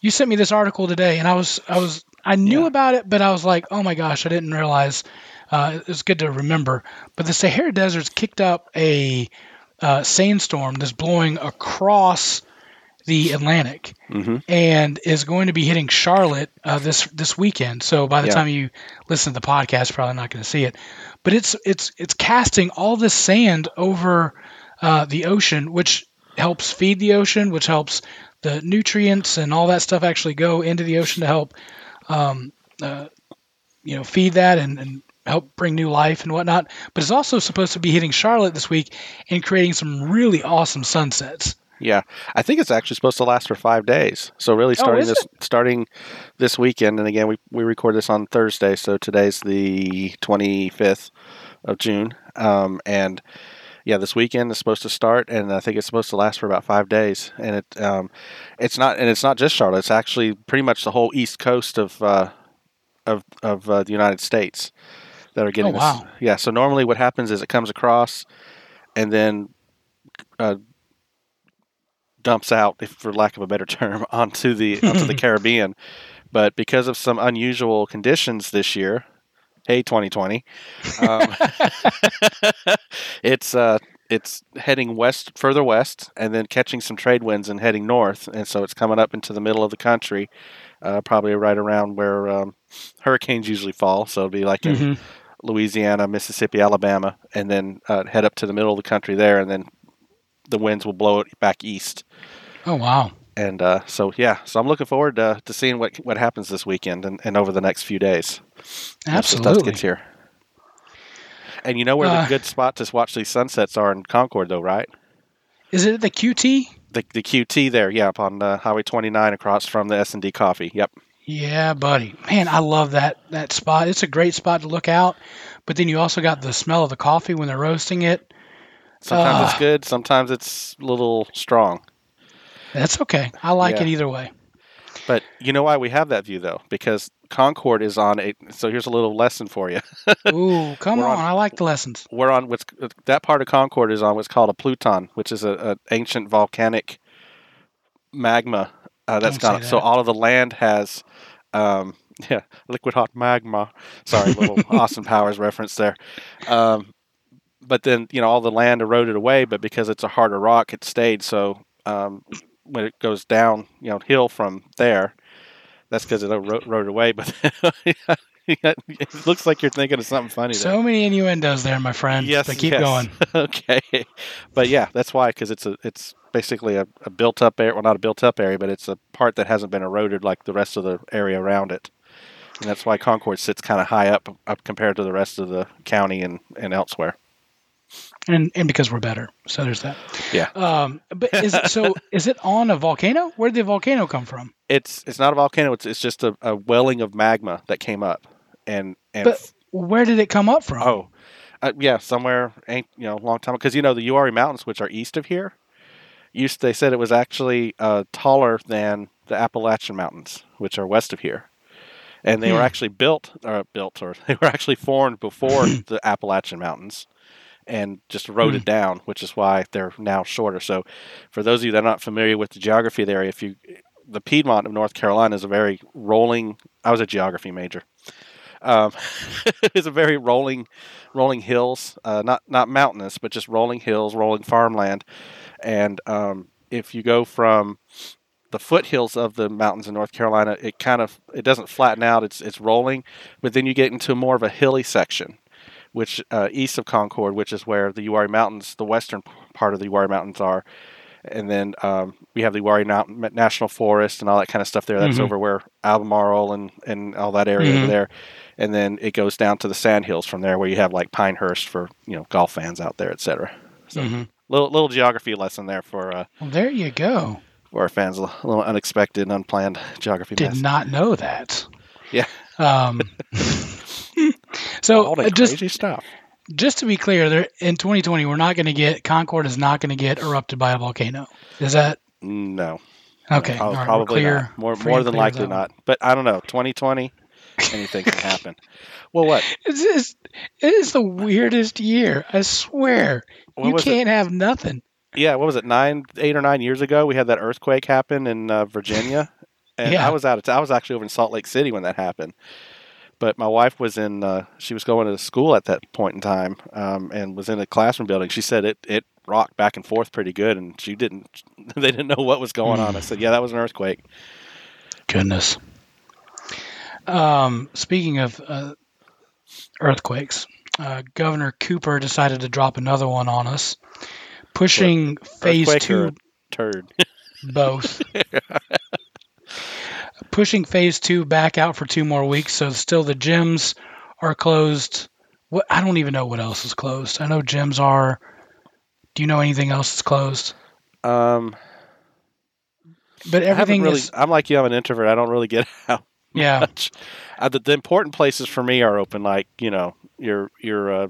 You sent me this article today, and I was, I was, I knew Yeah. about it, but I was like, oh my gosh, I didn't realize. Uh, it's good to remember. But the Sahara Desert's kicked up a uh, sandstorm that's blowing across the Atlantic hmm and is going to be hitting Charlotte uh, this this weekend. So by the Yeah. time you listen to the podcast, you're probably not going to see it. But it's it's it's casting all this sand over uh, the ocean, which helps feed the ocean, which helps the nutrients and all that stuff actually go into the ocean to help um, uh, you know feed that and, and help bring new life and whatnot. But it's also supposed to be hitting Charlotte this week and creating some really awesome sunsets. Yeah, I think it's actually supposed to last for five days. So really, starting Oh, is this starting this weekend, and again, we we record this on Thursday, so today's the twenty fifth of June, um, and yeah, this weekend is supposed to start, and I think it's supposed to last for about five days. And it um, it's not, and it's not just Charlotte; it's actually pretty much the whole east coast of uh, of of uh, the United States that are getting Oh, this. wow. Yeah, so normally what happens is it comes across, and then uh, dumps out, if for lack of a better term, onto the onto the Caribbean. But because of some unusual conditions this year, hey 2020, um, it's uh, it's heading west, further west, and then catching some trade winds and heading north, and so it's coming up into the middle of the country, uh, probably right around where um, hurricanes usually fall. So it'll be like in Mhm. Louisiana, Mississippi, Alabama, and then uh, head up to the middle of the country there, and then the winds will blow it back east. Oh wow. And uh, so, yeah, so I'm looking forward to, to seeing what what happens this weekend and, and over the next few days. Once the stuff Absolutely. gets here. And you know where Uh, the good spot to watch these sunsets are in Concord, though, right? Is it the QT? The, the QT there, yeah, up on uh, Highway 29 across from the S&D Coffee. Yep. Yeah, buddy. Man, I love that that spot. It's a great spot to look out. But then you also got the smell of the coffee when they're roasting it. Sometimes Ah. it's good, sometimes it's a little strong. That's okay. I like Yeah. it either way. But you know why we have that view, though? Because Concord is on a. So here's a little lesson for you. Ooh, come on. on- I like the lessons. we're on what's that part of Concord is on what's called a pluton, which is a, a ancient volcanic magma uh, that's say gone. So all of the land has, um, yeah, liquid hot magma. Sorry, little Austin Powers reference there. Um, but then you know all the land eroded away, but because it's a harder rock, it stayed. So um, when it goes down, you know, hill from there, that's because it ero- eroded away. But it looks like you're thinking of something funny. there. So many innuendos there, my friend. Yes, But keep yes. going. okay, but yeah, that's why because it's a it's basically a, a built up area. Well, not a built up area, but it's a part that hasn't been eroded like the rest of the area around it, and that's why Concord sits kind of high up up compared to the rest of the county and and elsewhere. And and because we're better. So there's that. Yeah. Um but is it so is it on a volcano? Where did the volcano come from? It's it's not a volcano. It's it's just a, a welling of magma that came up, and and But where did it come up from? oh, uh, yeah, somewhere ain't you know long time because you know the Uwharrie Mountains, which are east of here, used they said it was actually uh, taller than the Appalachian Mountains, which are west of here, and they were Hmm. actually built or built or they were actually formed before the Appalachian Mountains, and just wrote it down, which is why they're now shorter. So, for those of you that are not familiar with the geography of the area, if you the Piedmont of North Carolina is a very rolling. I was a geography major. Um, it's a very rolling, rolling hills, uh, not not mountainous, but just rolling hills, rolling farmland, and um, if you go from the foothills of the mountains in North Carolina, it kind of it doesn't flatten out. It's it's rolling, but then you get into more of a hilly section, which uh, east of Concord, which is where the Uwharrie Mountains, the western part of the Uwharrie Mountains are, and then um, we have the Mountain National Forest and all that kind of stuff there. That's Mhm. over where Albemarle and and all that area Mhm. there, and then it goes down to the Sandhills from there, where you have like Pinehurst for you know golf fans out there, etc. So Mhm. little little geography lesson there for uh, Well, there you go. for our fans. A little unexpected, and unplanned geography. Did mess. not know that. Yeah. Um, so all uh, that just crazy stuff. just to be clear, there in 2020 we're not going to get Concord is not going to get erupted by a volcano. Is that No. okay? All right, probably clear, not. More more than likely one. not. But I don't know. 2020, anything can happen. Well, what? It's just, it is the weirdest year. I swear. What you can't have nothing. Yeah, what was it? Nine, eight or nine years ago, we had that earthquake happen in uh, Virginia, and Yeah. I was out. Of t- I was actually over in Salt Lake City when that happened. But my wife was in. Uh, she was going to school at that point in time, um, and was in a classroom building. She said it it rocked back and forth pretty good, and she didn't. They didn't know what was going on. I said, "Yeah, that was an earthquake." Goodness. Um, speaking of uh, earthquakes, uh, Governor Cooper decided to drop another one on us, pushing phase Earthquake two turd. both. pushing phase two back out for two more weeks, so still the gyms are closed. What I don't even know what else is closed. I know gyms are. Do you know anything else that's closed? Um, But everything really, is, I'm like you. I'm an introvert. I don't really get out yeah. much. Uh, the, the important places for me are open, like you know your your uh,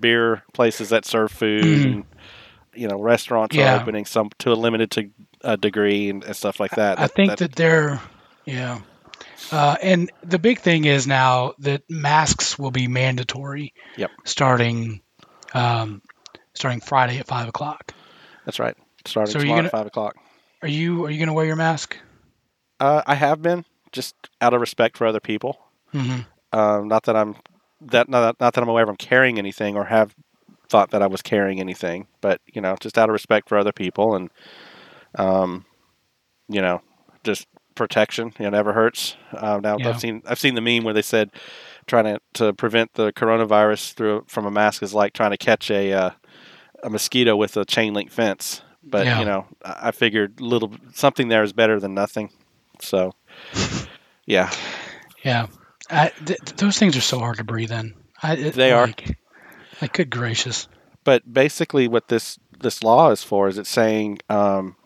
beer places that serve food, Mhm. and you know restaurants Yeah. are opening some to a limited to, uh, degree and, and stuff like that. I think that, they're, yeah. Uh, and the big thing is now that masks will be mandatory. Yep. Starting, um, starting Friday at five o'clock. that's right. Starting So tomorrow gonna- at five o'clock. Are you are you going to wear your mask? Uh, I have been just out of respect for other people. hmm Um, not that I'm that not, not that I'm aware of I'm carrying anything or have thought that I was carrying anything, but you know, just out of respect for other people and um, you know, just protection. You know, never hurts. Uh, now Yeah. I've seen I've seen the meme where they said trying to, to prevent the coronavirus through from a mask is like trying to catch a uh, a mosquito with a chain link fence. But Yeah. you know, I figured little something there is better than nothing. So yeah, Yeah. I, th- th- those things are so hard to breathe in. I, it, They are. like, Like, good gracious. but basically what this this law is for is it's saying um,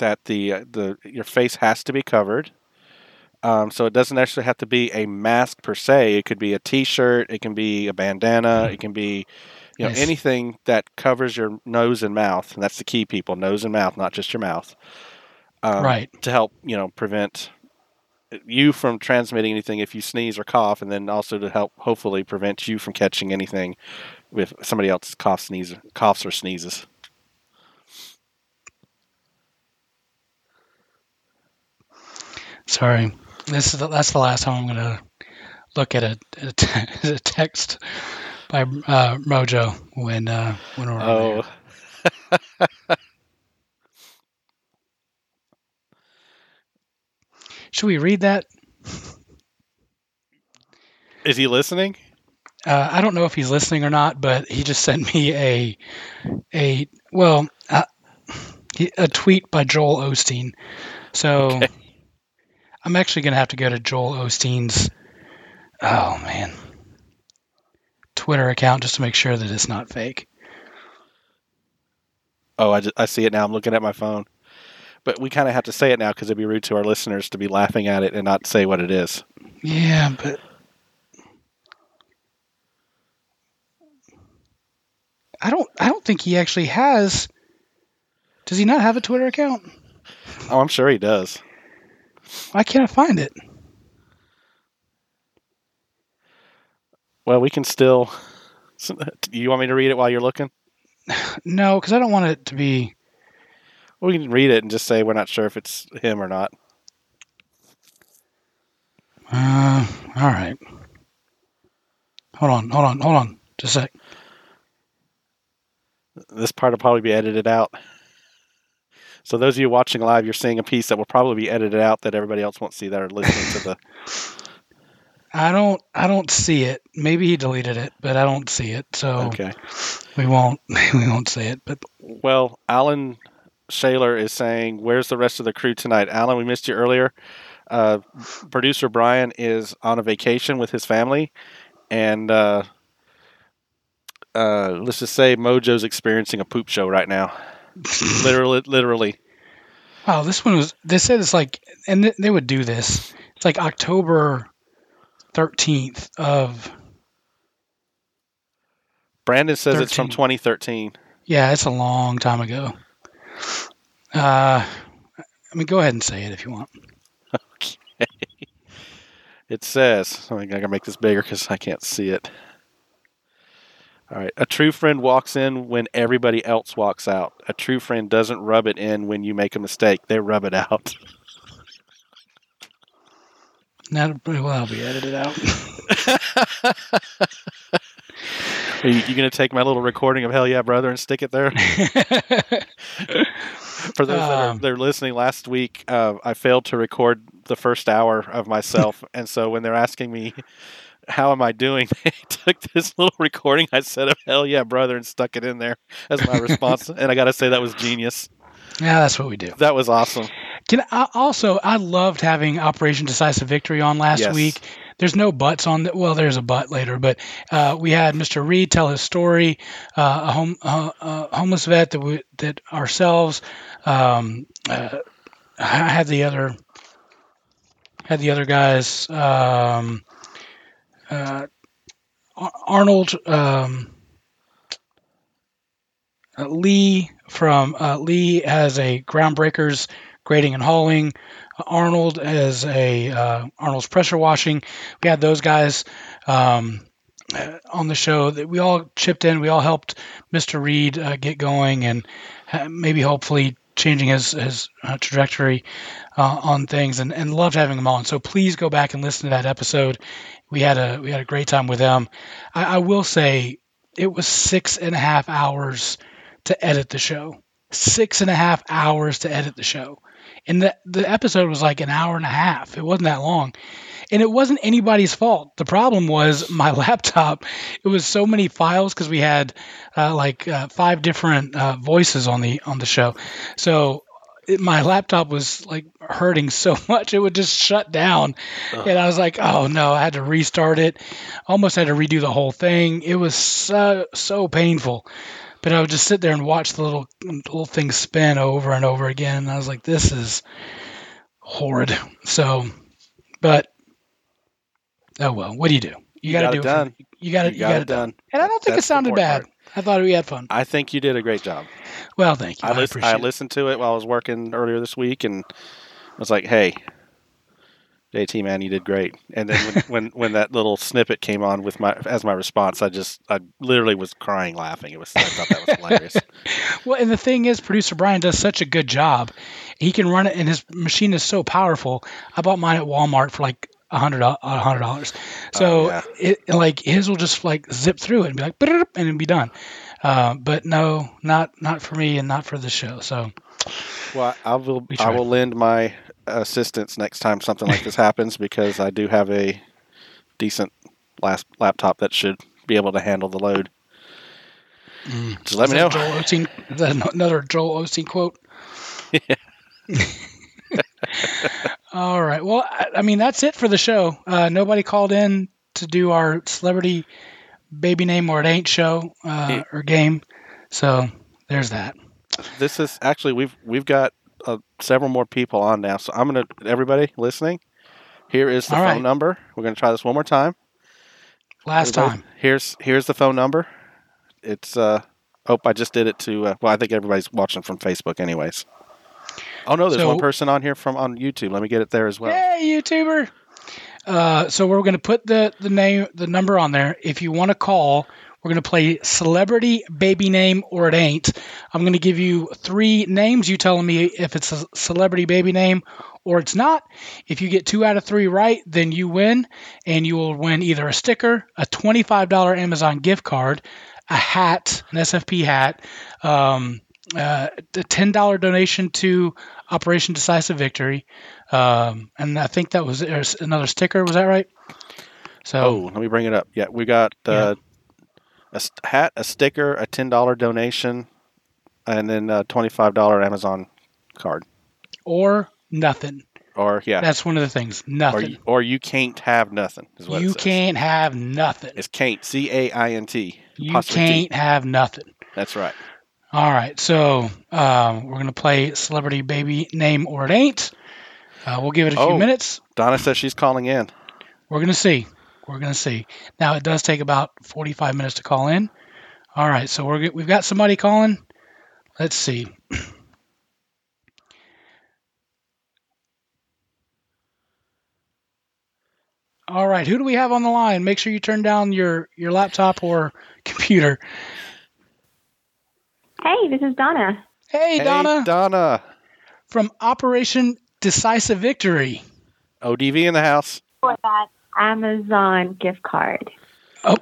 that the uh, the your face has to be covered. Um, so it doesn't actually have to be a mask per se. It could be a T-shirt. It can be a bandana. It can be, you know, Nice. anything that covers your nose and mouth. And that's the key, people: nose and mouth, not just your mouth. Um, right. To help, you know, prevent you from transmitting anything if you sneeze or cough, and then also to help, hopefully, prevent you from catching anything with somebody else's cough, sneeze, coughs or sneezes. Sorry. This is the, that's the last time I'm going to look at a, a, te- a text by uh, Mojo when uh, when we're on Oh, there. Should we read that? is he listening? Uh, I don't know if he's listening or not, but he just sent me a a well uh, a tweet by Joel Osteen. So Okay. I'm actually going to have to go to Joel Osteen's oh man Twitter account just to make sure that it's not fake. Oh, I, just, I see it now. I'm looking at my phone. But we kind of have to say it now because it'd be rude to our listeners to be laughing at it and not say what it is. Yeah, but I don't I don't think he actually has Does he not have a Twitter account? Oh, I'm sure he does. Why can't I find it? Well, we can still. You want me to read it while you're looking? No, because I don't want it to be. We can read it and just say we're not sure if it's him or not. Uh, all right. Hold on, hold on, hold on. Just a sec. This part will probably be edited out. So those of you watching live, you're seeing a piece that will probably be edited out that everybody else won't see that are listening to the. I don't I don't see it. Maybe he deleted it, but I don't see it. So Okay. we won't we won't say it. But Well, Alan Shaler is saying, "Where's the rest of the crew tonight?" Alan, we missed you earlier. Uh, producer Brian is on a vacation with his family, and uh, uh, let's just say Mojo's experiencing a poop show right now. literally, literally. wow, this one was they said it's like and th- they would do this. It's like October 13th of Brandon says it's from 2013. yeah, it's a long time ago. Uh I mean go ahead and say it if you want. Okay. It says, I think I gotta make this bigger because I can't see it. All right. A true friend walks in when everybody else walks out. A true friend doesn't rub it in when you make a mistake. They rub it out. That'll pretty well be edited out. Are you, you going to take my little recording of Hell Yeah Brother and stick it there? For those that are Um, they're listening, last week uh, I failed to record the first hour of myself. and so when they're asking me, how am I doing? They took this little recording I said of Hell Yeah Brother and stuck it in there as my response. and I got to say, that was genius. yeah, that's what we do. That was awesome. Can I, also, I loved having Operation Decisive Victory on last Yes. week. There's no buts on that. well, there's a but later, but uh, we had Mr. Reed tell his story, uh, a home, uh, uh, homeless vet that we, that ourselves um, uh, I had the other had the other guys um, uh, Arnold um, uh, Lee from uh, Lee has a groundbreakers grading and hauling. Arnold as a uh, Arnold's pressure washing. We had those guys um, uh, on the show. That we all chipped in. We all helped Mr. Reed uh, get going and maybe hopefully changing his his uh, trajectory uh, on things. And, and loved having him on. So please go back and listen to that episode. We had a we had a great time with them. I, I will say it was six and a half hours to edit the show. Six and a half hours to edit the show and the the episode was like an hour and a half. It wasn't that long, and it wasn't anybody's fault. The problem was my laptop. It was so many files because we had uh, like uh, five different uh, voices on the on the show, so. It, my laptop was like hurting so much it would just shut down and i was like oh no i had to restart it almost had to redo the whole thing it was so so painful but I would just sit there and watch the little little thing spin over and over again. And I was like, this is horrid. So, but oh well. What do you do? You got to it do done. It. You got to You you got it done. And I don't think it That's the sounded bad. I thought we had fun. I think you did a great job. Well, thank you. I, I, lis- I it. listened to it while I was working earlier this week, and I was like, "Hey, JT man, you did great." And then when, when when that little snippet came on with my as my response, I just I literally was crying laughing. It was I thought that was hilarious. Well, and the thing is, producer Brian does such a good job. He can run it, and his machine is so powerful. I bought mine at Walmart for like a hundred dollars. So Oh, yeah. it like his will just like zip through it and be like, and it'd be done. Uh, but no, not not for me and not for the show. So Well, I will We I will lend my assistance next time something like this happens because I do have a decent last laptop that should be able to handle the load. Just let Is me know. Joel Osteen, is that another Joel Osteen quote? Yeah. All right. Well, I, I mean, that's it for the show. Uh, nobody called in to do our celebrity baby name or it ain't show uh, or game. So there's that. this is actually we've we've got uh, several more people on now. So I'm gonna everybody listening. Here is the All phone right. number. We're gonna try this one more time. Last Everybody, time. Here's here's the phone number. It's uh. Oh, I just did it to. Uh, well, I think everybody's watching from Facebook, anyways. Oh no, there's So- one person on here from on YouTube. Let me get it there as well. Hey, YouTuber. Uh, so we're going to put the, the name, the number on there. If you want to call, we're going to play celebrity baby name or it ain't. I'm going to give you three names. You telling me if it's a celebrity baby name or it's not. If you get two out of three right, then you win, and you will win either a sticker, a $25 Amazon gift card, a hat, an SFP hat, um, uh, a ten dollar donation to Operation Decisive Victory, um, and I think that was another sticker. Was that right? So Oh, let me bring it up. Yeah, we got uh, a hat, a sticker, a ten dollar donation, and then a twenty five dollar Amazon card. or nothing. Or yeah, That's one of the things. or Nothing. you, or you can't have nothing. Is what you can't have nothing. It's can't. C A I N T. You can't have nothing. That's right. All right, so um, we're gonna play celebrity baby name or it ain't. Uh, we'll give it a few Oh. minutes. Donna says she's calling in. We're gonna see. We're gonna see. Now it does take about 45 minutes to call in. All right, so we're we've got somebody calling. Let's see. All right, who do we have on the line? Make sure you turn down your your laptop or computer. Hey, this is Donna. Hey, Donna Donna. from Operation Decisive Victory. ODV in the house. For that Amazon gift card. Oh,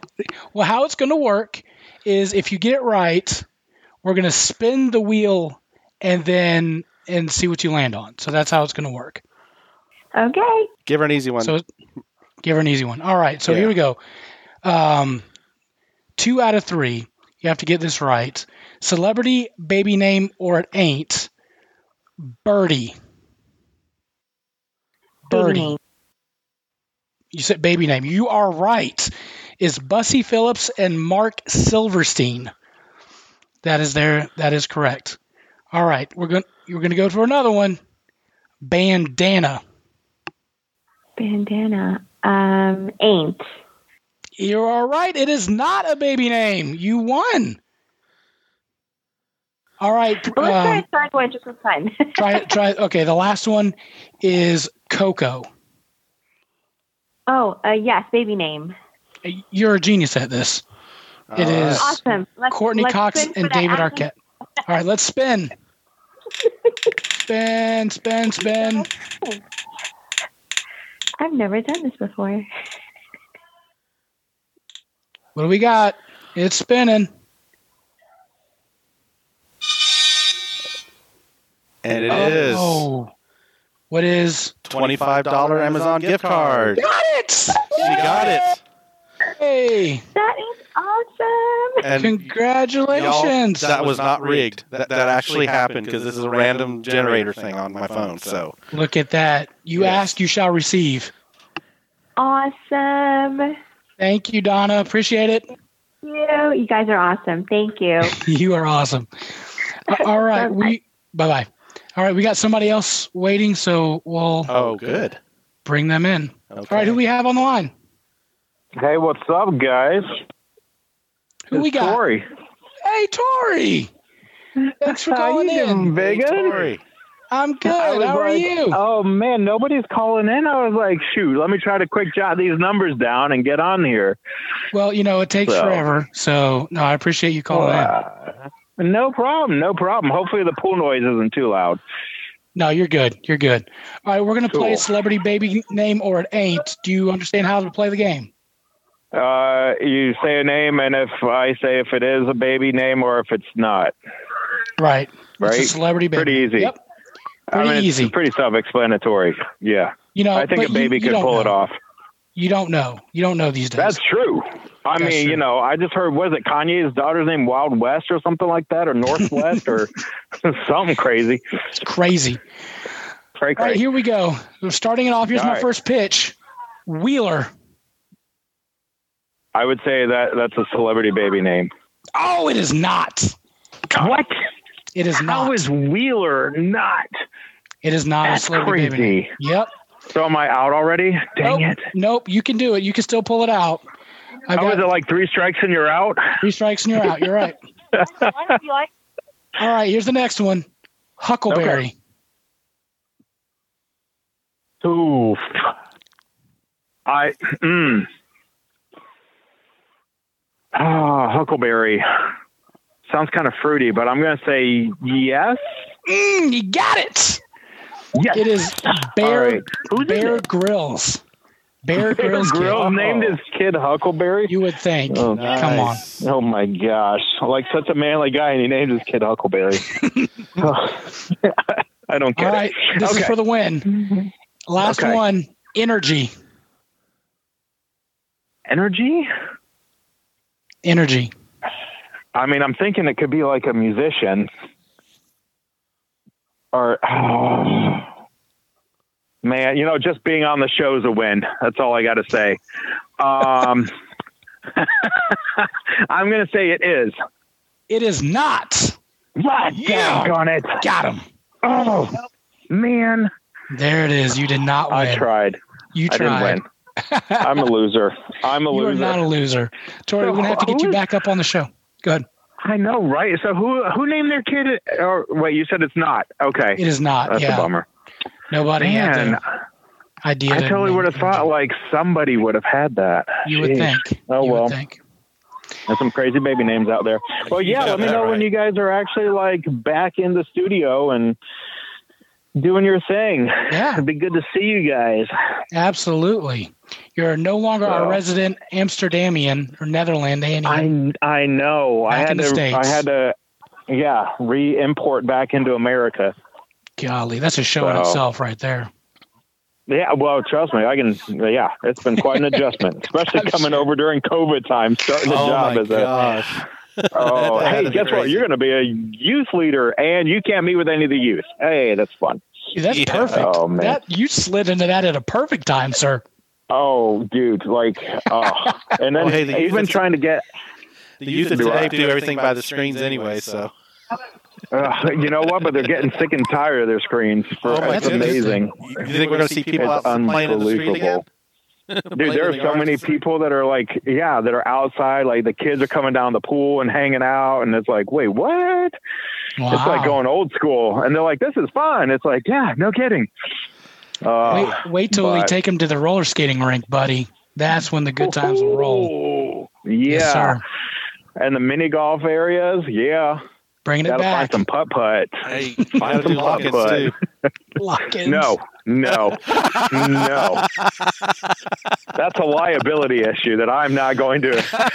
well, how it's going to work is if you get it right, we're going to spin the wheel and then and see what you land on. So that's how it's going to work. Okay. Give her an easy one. So give her an easy one. All right. So Yeah. here we go. Um, two out of three. You have to get this right. Celebrity, baby name, or it ain't. Birdie. Baby Birdie. You said baby name. You are right. Is Busy Philipps and Marc Silverstein. That is there. That is correct. All right, we're going. You're going to go for another one. Bandana. Bandana. Um, ain't. You are right. It is not a baby name. You won. All right. Let's try Um, a third one just for fun. try try. Okay, the last one is Coco. Oh, uh, yes, baby name. You're a genius at this. It All is- right. Awesome. Let's, Courtney let's Cox spin and David Arquette. All right, let's spin. Spin, spin, spin. I've never done this before. What do we got? It's spinning. And it is Oh, what is? twenty-five dollar Amazon gift card. Got it! She got it. Hey, That is awesome. And congratulations! y'all, that was not rigged. That, that actually happened because this is a random generator thing on my phone. So Look at that. You Yes. ask, you shall receive. Awesome. Thank you, Donna. Appreciate it. You, you guys are awesome. Thank you. You are awesome. A- All right, we bye bye. All right, we got somebody else waiting, so we'll oh, good. bring them in. Okay. All right, who we have on the line? Hey, what's up, guys? Who It's we got? Tori. Hey, Tori. Thanks for calling How calling you in. doing, Hey, Big? Tori. I'm good. How are like, you? Oh man, nobody's calling in. I was like, shoot, let me try to quick jot these numbers down and get on here. Well, you know, it takes So- forever. So, no, I appreciate you calling in. Uh, no problem, no problem. Hopefully the pool noise isn't too loud. No, you're good. You're good. All right, we're going to play Cool. celebrity baby name or it ain't. Do you understand how to play the game? Uh, you say a name, and if I say if it is a baby name or if it's not, Right. It's a Right. celebrity baby. Pretty easy. Yep. I Pretty mean, easy. it's pretty self-explanatory. Yeah, You know, I think a baby you could don't pull it off. You don't know. You don't know these days. That's true. I mean, you know, I just heard was it Kanye's daughter's name Wild West or something like that, or Northwest or something crazy. It's crazy. Cray All right, here we go. We're starting it off. Here's All my right. first pitch. Wheeler. I would say that that's a celebrity baby name. Oh, it is not. What? It is not. How is Wheeler not? it is not That's a celebrity baby name. crazy. Yep. So am I out already? Dang nope. it. Nope. You can do it. You can still pull it out. I How is got it like three strikes and you're out? three strikes and you're out. You're right. All right. Here's the next one. Huckleberry. Oof. I mm. Ah, Huckleberry. Sounds kind of fruity, but I'm gonna say yes. Mm, you got it. Yes. It is Bear right. Who's in Bear it? Bear Grylls named oh. his kid Huckleberry. You would think. Oh, Come on. Oh my gosh! Like such a manly guy, and he named his kid Huckleberry. Oh, I don't care. get right, it. this is for the win. Last Okay. one, energy. Energy. Energy. I mean, I'm thinking it could be like a musician, or oh. Man, you know, just being on the show is a win. That's all I got to say. Um, I'm going to say it is. It is not. What? Yeah. on it. Got him. Oh man, There it is. You did not win. I tried. You tried. I'm a loser. I'm a loser. you are not a loser. Tori, So we're gonna have to get you back up on the show. Go ahead. I know, right? So who who named their kid? Or wait, you said it's not. Okay, It is not. that's yeah. a bummer. Nobody Man, had the idea. I totally would have thought energy. like somebody would have had that. You would think. Oh, you well. would think. There's some crazy baby names out there. Well, yeah, Yeah, let me that know when you guys are actually like back in the studio and doing your thing. Yeah, It'd be good to see you guys. absolutely. You're no longer our Well. resident Amsterdamian or Netherlandian. I I know. I had in the to. States. I had to. Yeah, re-import back into America. Golly, that's a show in itself right there. Yeah, well, trust me, I can. Yeah, it's been quite an adjustment, especially coming sure. over during COVID time, starting the Oh job my as a. gosh. Oh, That hey, had to be guess what? You're going to be a youth leader, and you can't meet with any of the youth. Hey, that's fun. Dude, that's Yeah. perfect. Oh, man. That you slid into that at a perfect time, sir. Oh, dude, like, oh, and then Oh, hey, the even trying to get. The youth of Do today I? do everything by the screens anyway, so. Uh, you know what? But they're getting sick and tired of their screens. For, Oh my it's goodness. amazing. You you think we're going to see people It's out playing in the street again? Dude, there are so many people that are like, yeah, that are outside. Like the kids are coming down the pool and hanging out, and it's like, wait, what? Wow. It's like going old school, and they're like, this is fun. It's like, yeah, no kidding. Uh, Wait, wait till we take them to the roller skating rink, buddy. That's when the good times will roll. Yeah, Yes, sir. and the mini golf areas, yeah. Bringing it Gotta back. find some putt putt. Hey, find gotta do some lock-ins putt. Lock-ins. No, no, no. That's a liability issue that I'm not going to.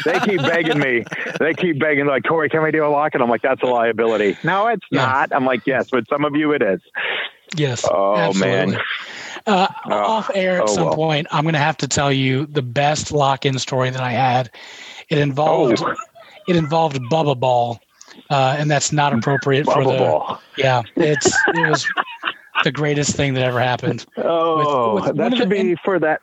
They keep begging me. They keep begging, like, Corey, can we do a lock? And I'm like, that's a liability. No, it's Yeah. not. I'm like, yes, but some of you it is. Yes. Oh, absolutely. man. Uh, Oh, off air at oh, some well. point, I'm going to have to tell you the best lock-in story that I had. It involved Oh. it involved Bubba Ball, uh, and that's not appropriate for the. ball. Yeah, it's it was the greatest thing that ever happened. Oh, with one that of should the- be for that.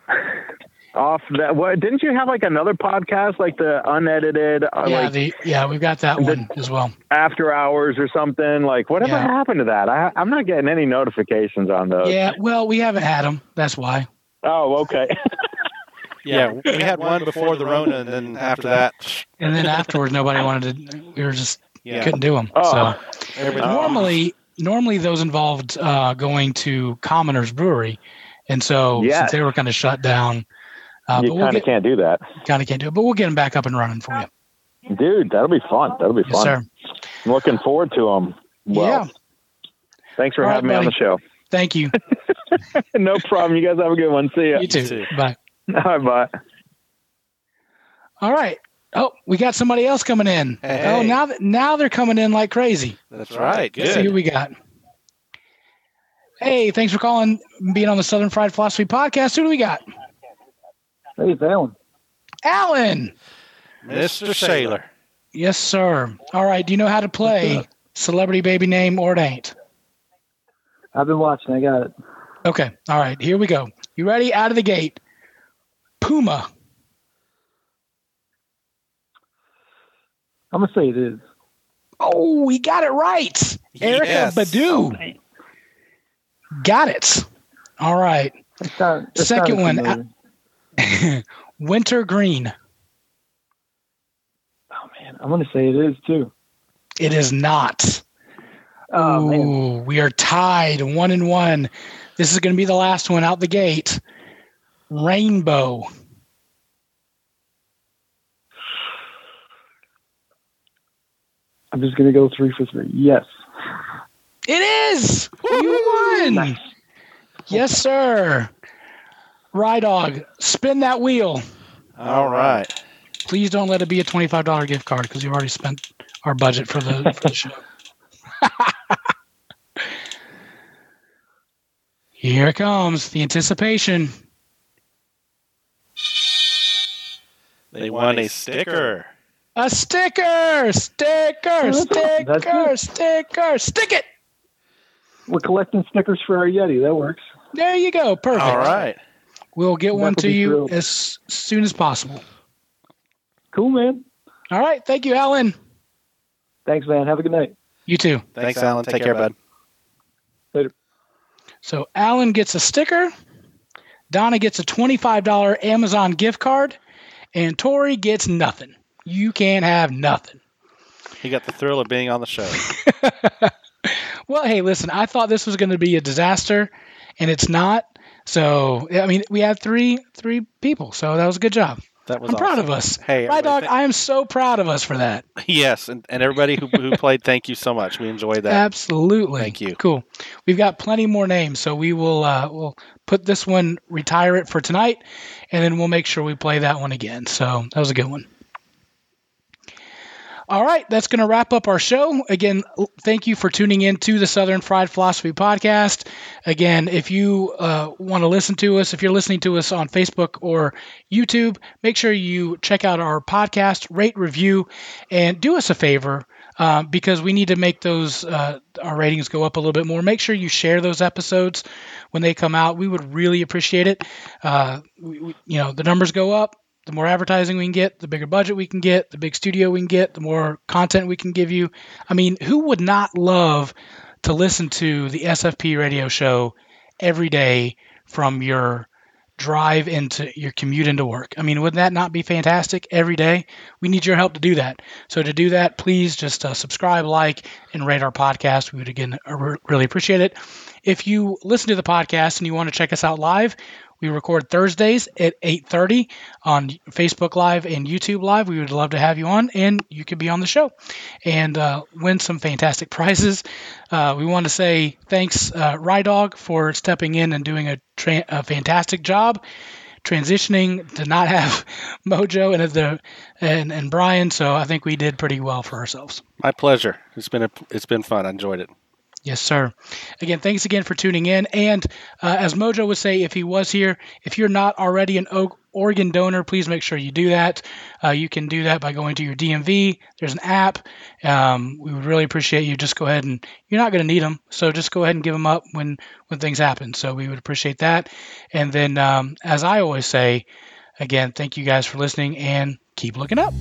Off that, what didn't you have like another podcast, like the unedited, uh, yeah, like the yeah we've got that one as well. after hours or something? Like, whatever Yeah. happened to that? I, I'm not getting any notifications on those. Yeah, well we haven't had them. That's why. Oh, okay. Yeah, we had one before the Rona, and then after that, And then afterwards, nobody wanted to. We were just yeah, couldn't do them. Oh. So. everybody. Oh. normally normally those involved uh, going to Commoners Brewery, and so Yes. since they were kind of shut down, uh, you but we'll kind of can't do that, kind of can't do it. But we'll get them back up and running for you, dude. That'll be fun. That'll be yes, fun. sir. I'm looking forward to them. Well, yeah, thanks for All right, having me on the show. thank you. no problem. You guys have a good one. See ya. You too. too. Bye. Bye bye. All right. Oh, we got somebody else coming in. Oh, hey. Oh, now that now they're coming in like crazy. That's right. Let's see who we got. Hey, thanks for calling, being on the Southern Fried Philosophy podcast. Who do we got? Hey, it's Alan. Alan. Mr. Sailor. Yes, sir. All right. Do you know how to play celebrity baby name or it ain't? I've been watching. I got it. Okay. All right. Here we go. You ready? Out of the gate. Puma. I'm gonna say it is. Oh, he got it right. Erykah Yes. Badu. Got it. All right. It sound- it Second one, familiar. Winter Green. Oh man, I'm gonna say it is too. It is not. Oh man, Ooh, we are tied one and one. This is going to be the last one out the gate. Rainbow. I'm just gonna go three for three. Yes. It is. You won. Yes, sir. Rydog, spin that wheel. All right. Please don't let it be a twenty-five dollar gift card because you've already spent our budget for the for the show. Here it comes, the anticipation. They won a sticker. A sticker, sticker, that's sticker, sticker, sticker, sticker, stick it. We're collecting stickers for our Yeti. That works. There you go, perfect. All right. We'll get one That to would be you thrilled. as soon as possible. Cool, man. All right, thank you, Alan. Thanks, man. Have a good night. You too. Thanks, Alan. Take, care, bud. Later. So Alan gets a sticker, Donna gets a $25 Amazon gift card, and Tori gets nothing. You can't have nothing. He got the thrill of being on the show. Well, hey, listen, I thought this was going to be a disaster, and it's not. So, I mean, we had three three people, so that was a good job. That was I'm proud of us. Hey, Rydog, I am so proud of us for that. yes, and, and everybody who, who played, thank you so much. We enjoyed that. Absolutely. Thank you. Cool. We've got plenty more names, so we will uh, we'll put this one, retire it for tonight, and then we'll make sure we play that one again. So that was a good one. All right, that's going to wrap up our show. Again, thank you for tuning in to the Southern Fried Philosophy Podcast. Again, if you uh, want to listen to us, if you're listening to us on Facebook or YouTube, make sure you check out our podcast, rate, review, and do us a favor uh, because we need to make those uh, our ratings go up a little bit more. Make sure you share those episodes when they come out. We would really appreciate it. Uh, we, we- you know, the numbers go up. The more advertising we can get, the bigger budget we can get, the big studio we can get, the more content we can give you. I mean, who would not love to listen to the SFP radio show every day from your drive into your commute into work? I mean, would that not be fantastic every day? We need your help to do that. So to do that, please just uh, subscribe, like, and rate our podcast. We would again really appreciate it. If you listen to the podcast and you want to check us out live, we record Thursdays at 8:30 on Facebook Live and YouTube Live. We would love to have you on, and you could be on the show and uh, win some fantastic prizes. Uh, we want to say thanks, uh, Rydog, for stepping in and doing a, tra- a fantastic job transitioning to not have Mojo and the and and Brian. So I think we did pretty well for ourselves. My pleasure. It's been a, it's been fun. I enjoyed it. Yes, sir. Again, thanks again for tuning in. And uh, as Mojo would say, if he was here, if you're not already an o- organ donor, please make sure you do that. Uh, you can do that by going to your DMV. There's an app. Um, we would really appreciate you. Just go ahead and you're not going to need them, so just go ahead and give them up when when things happen. So we would appreciate that. And then, um, as I always say, again, thank you guys for listening and keep looking up.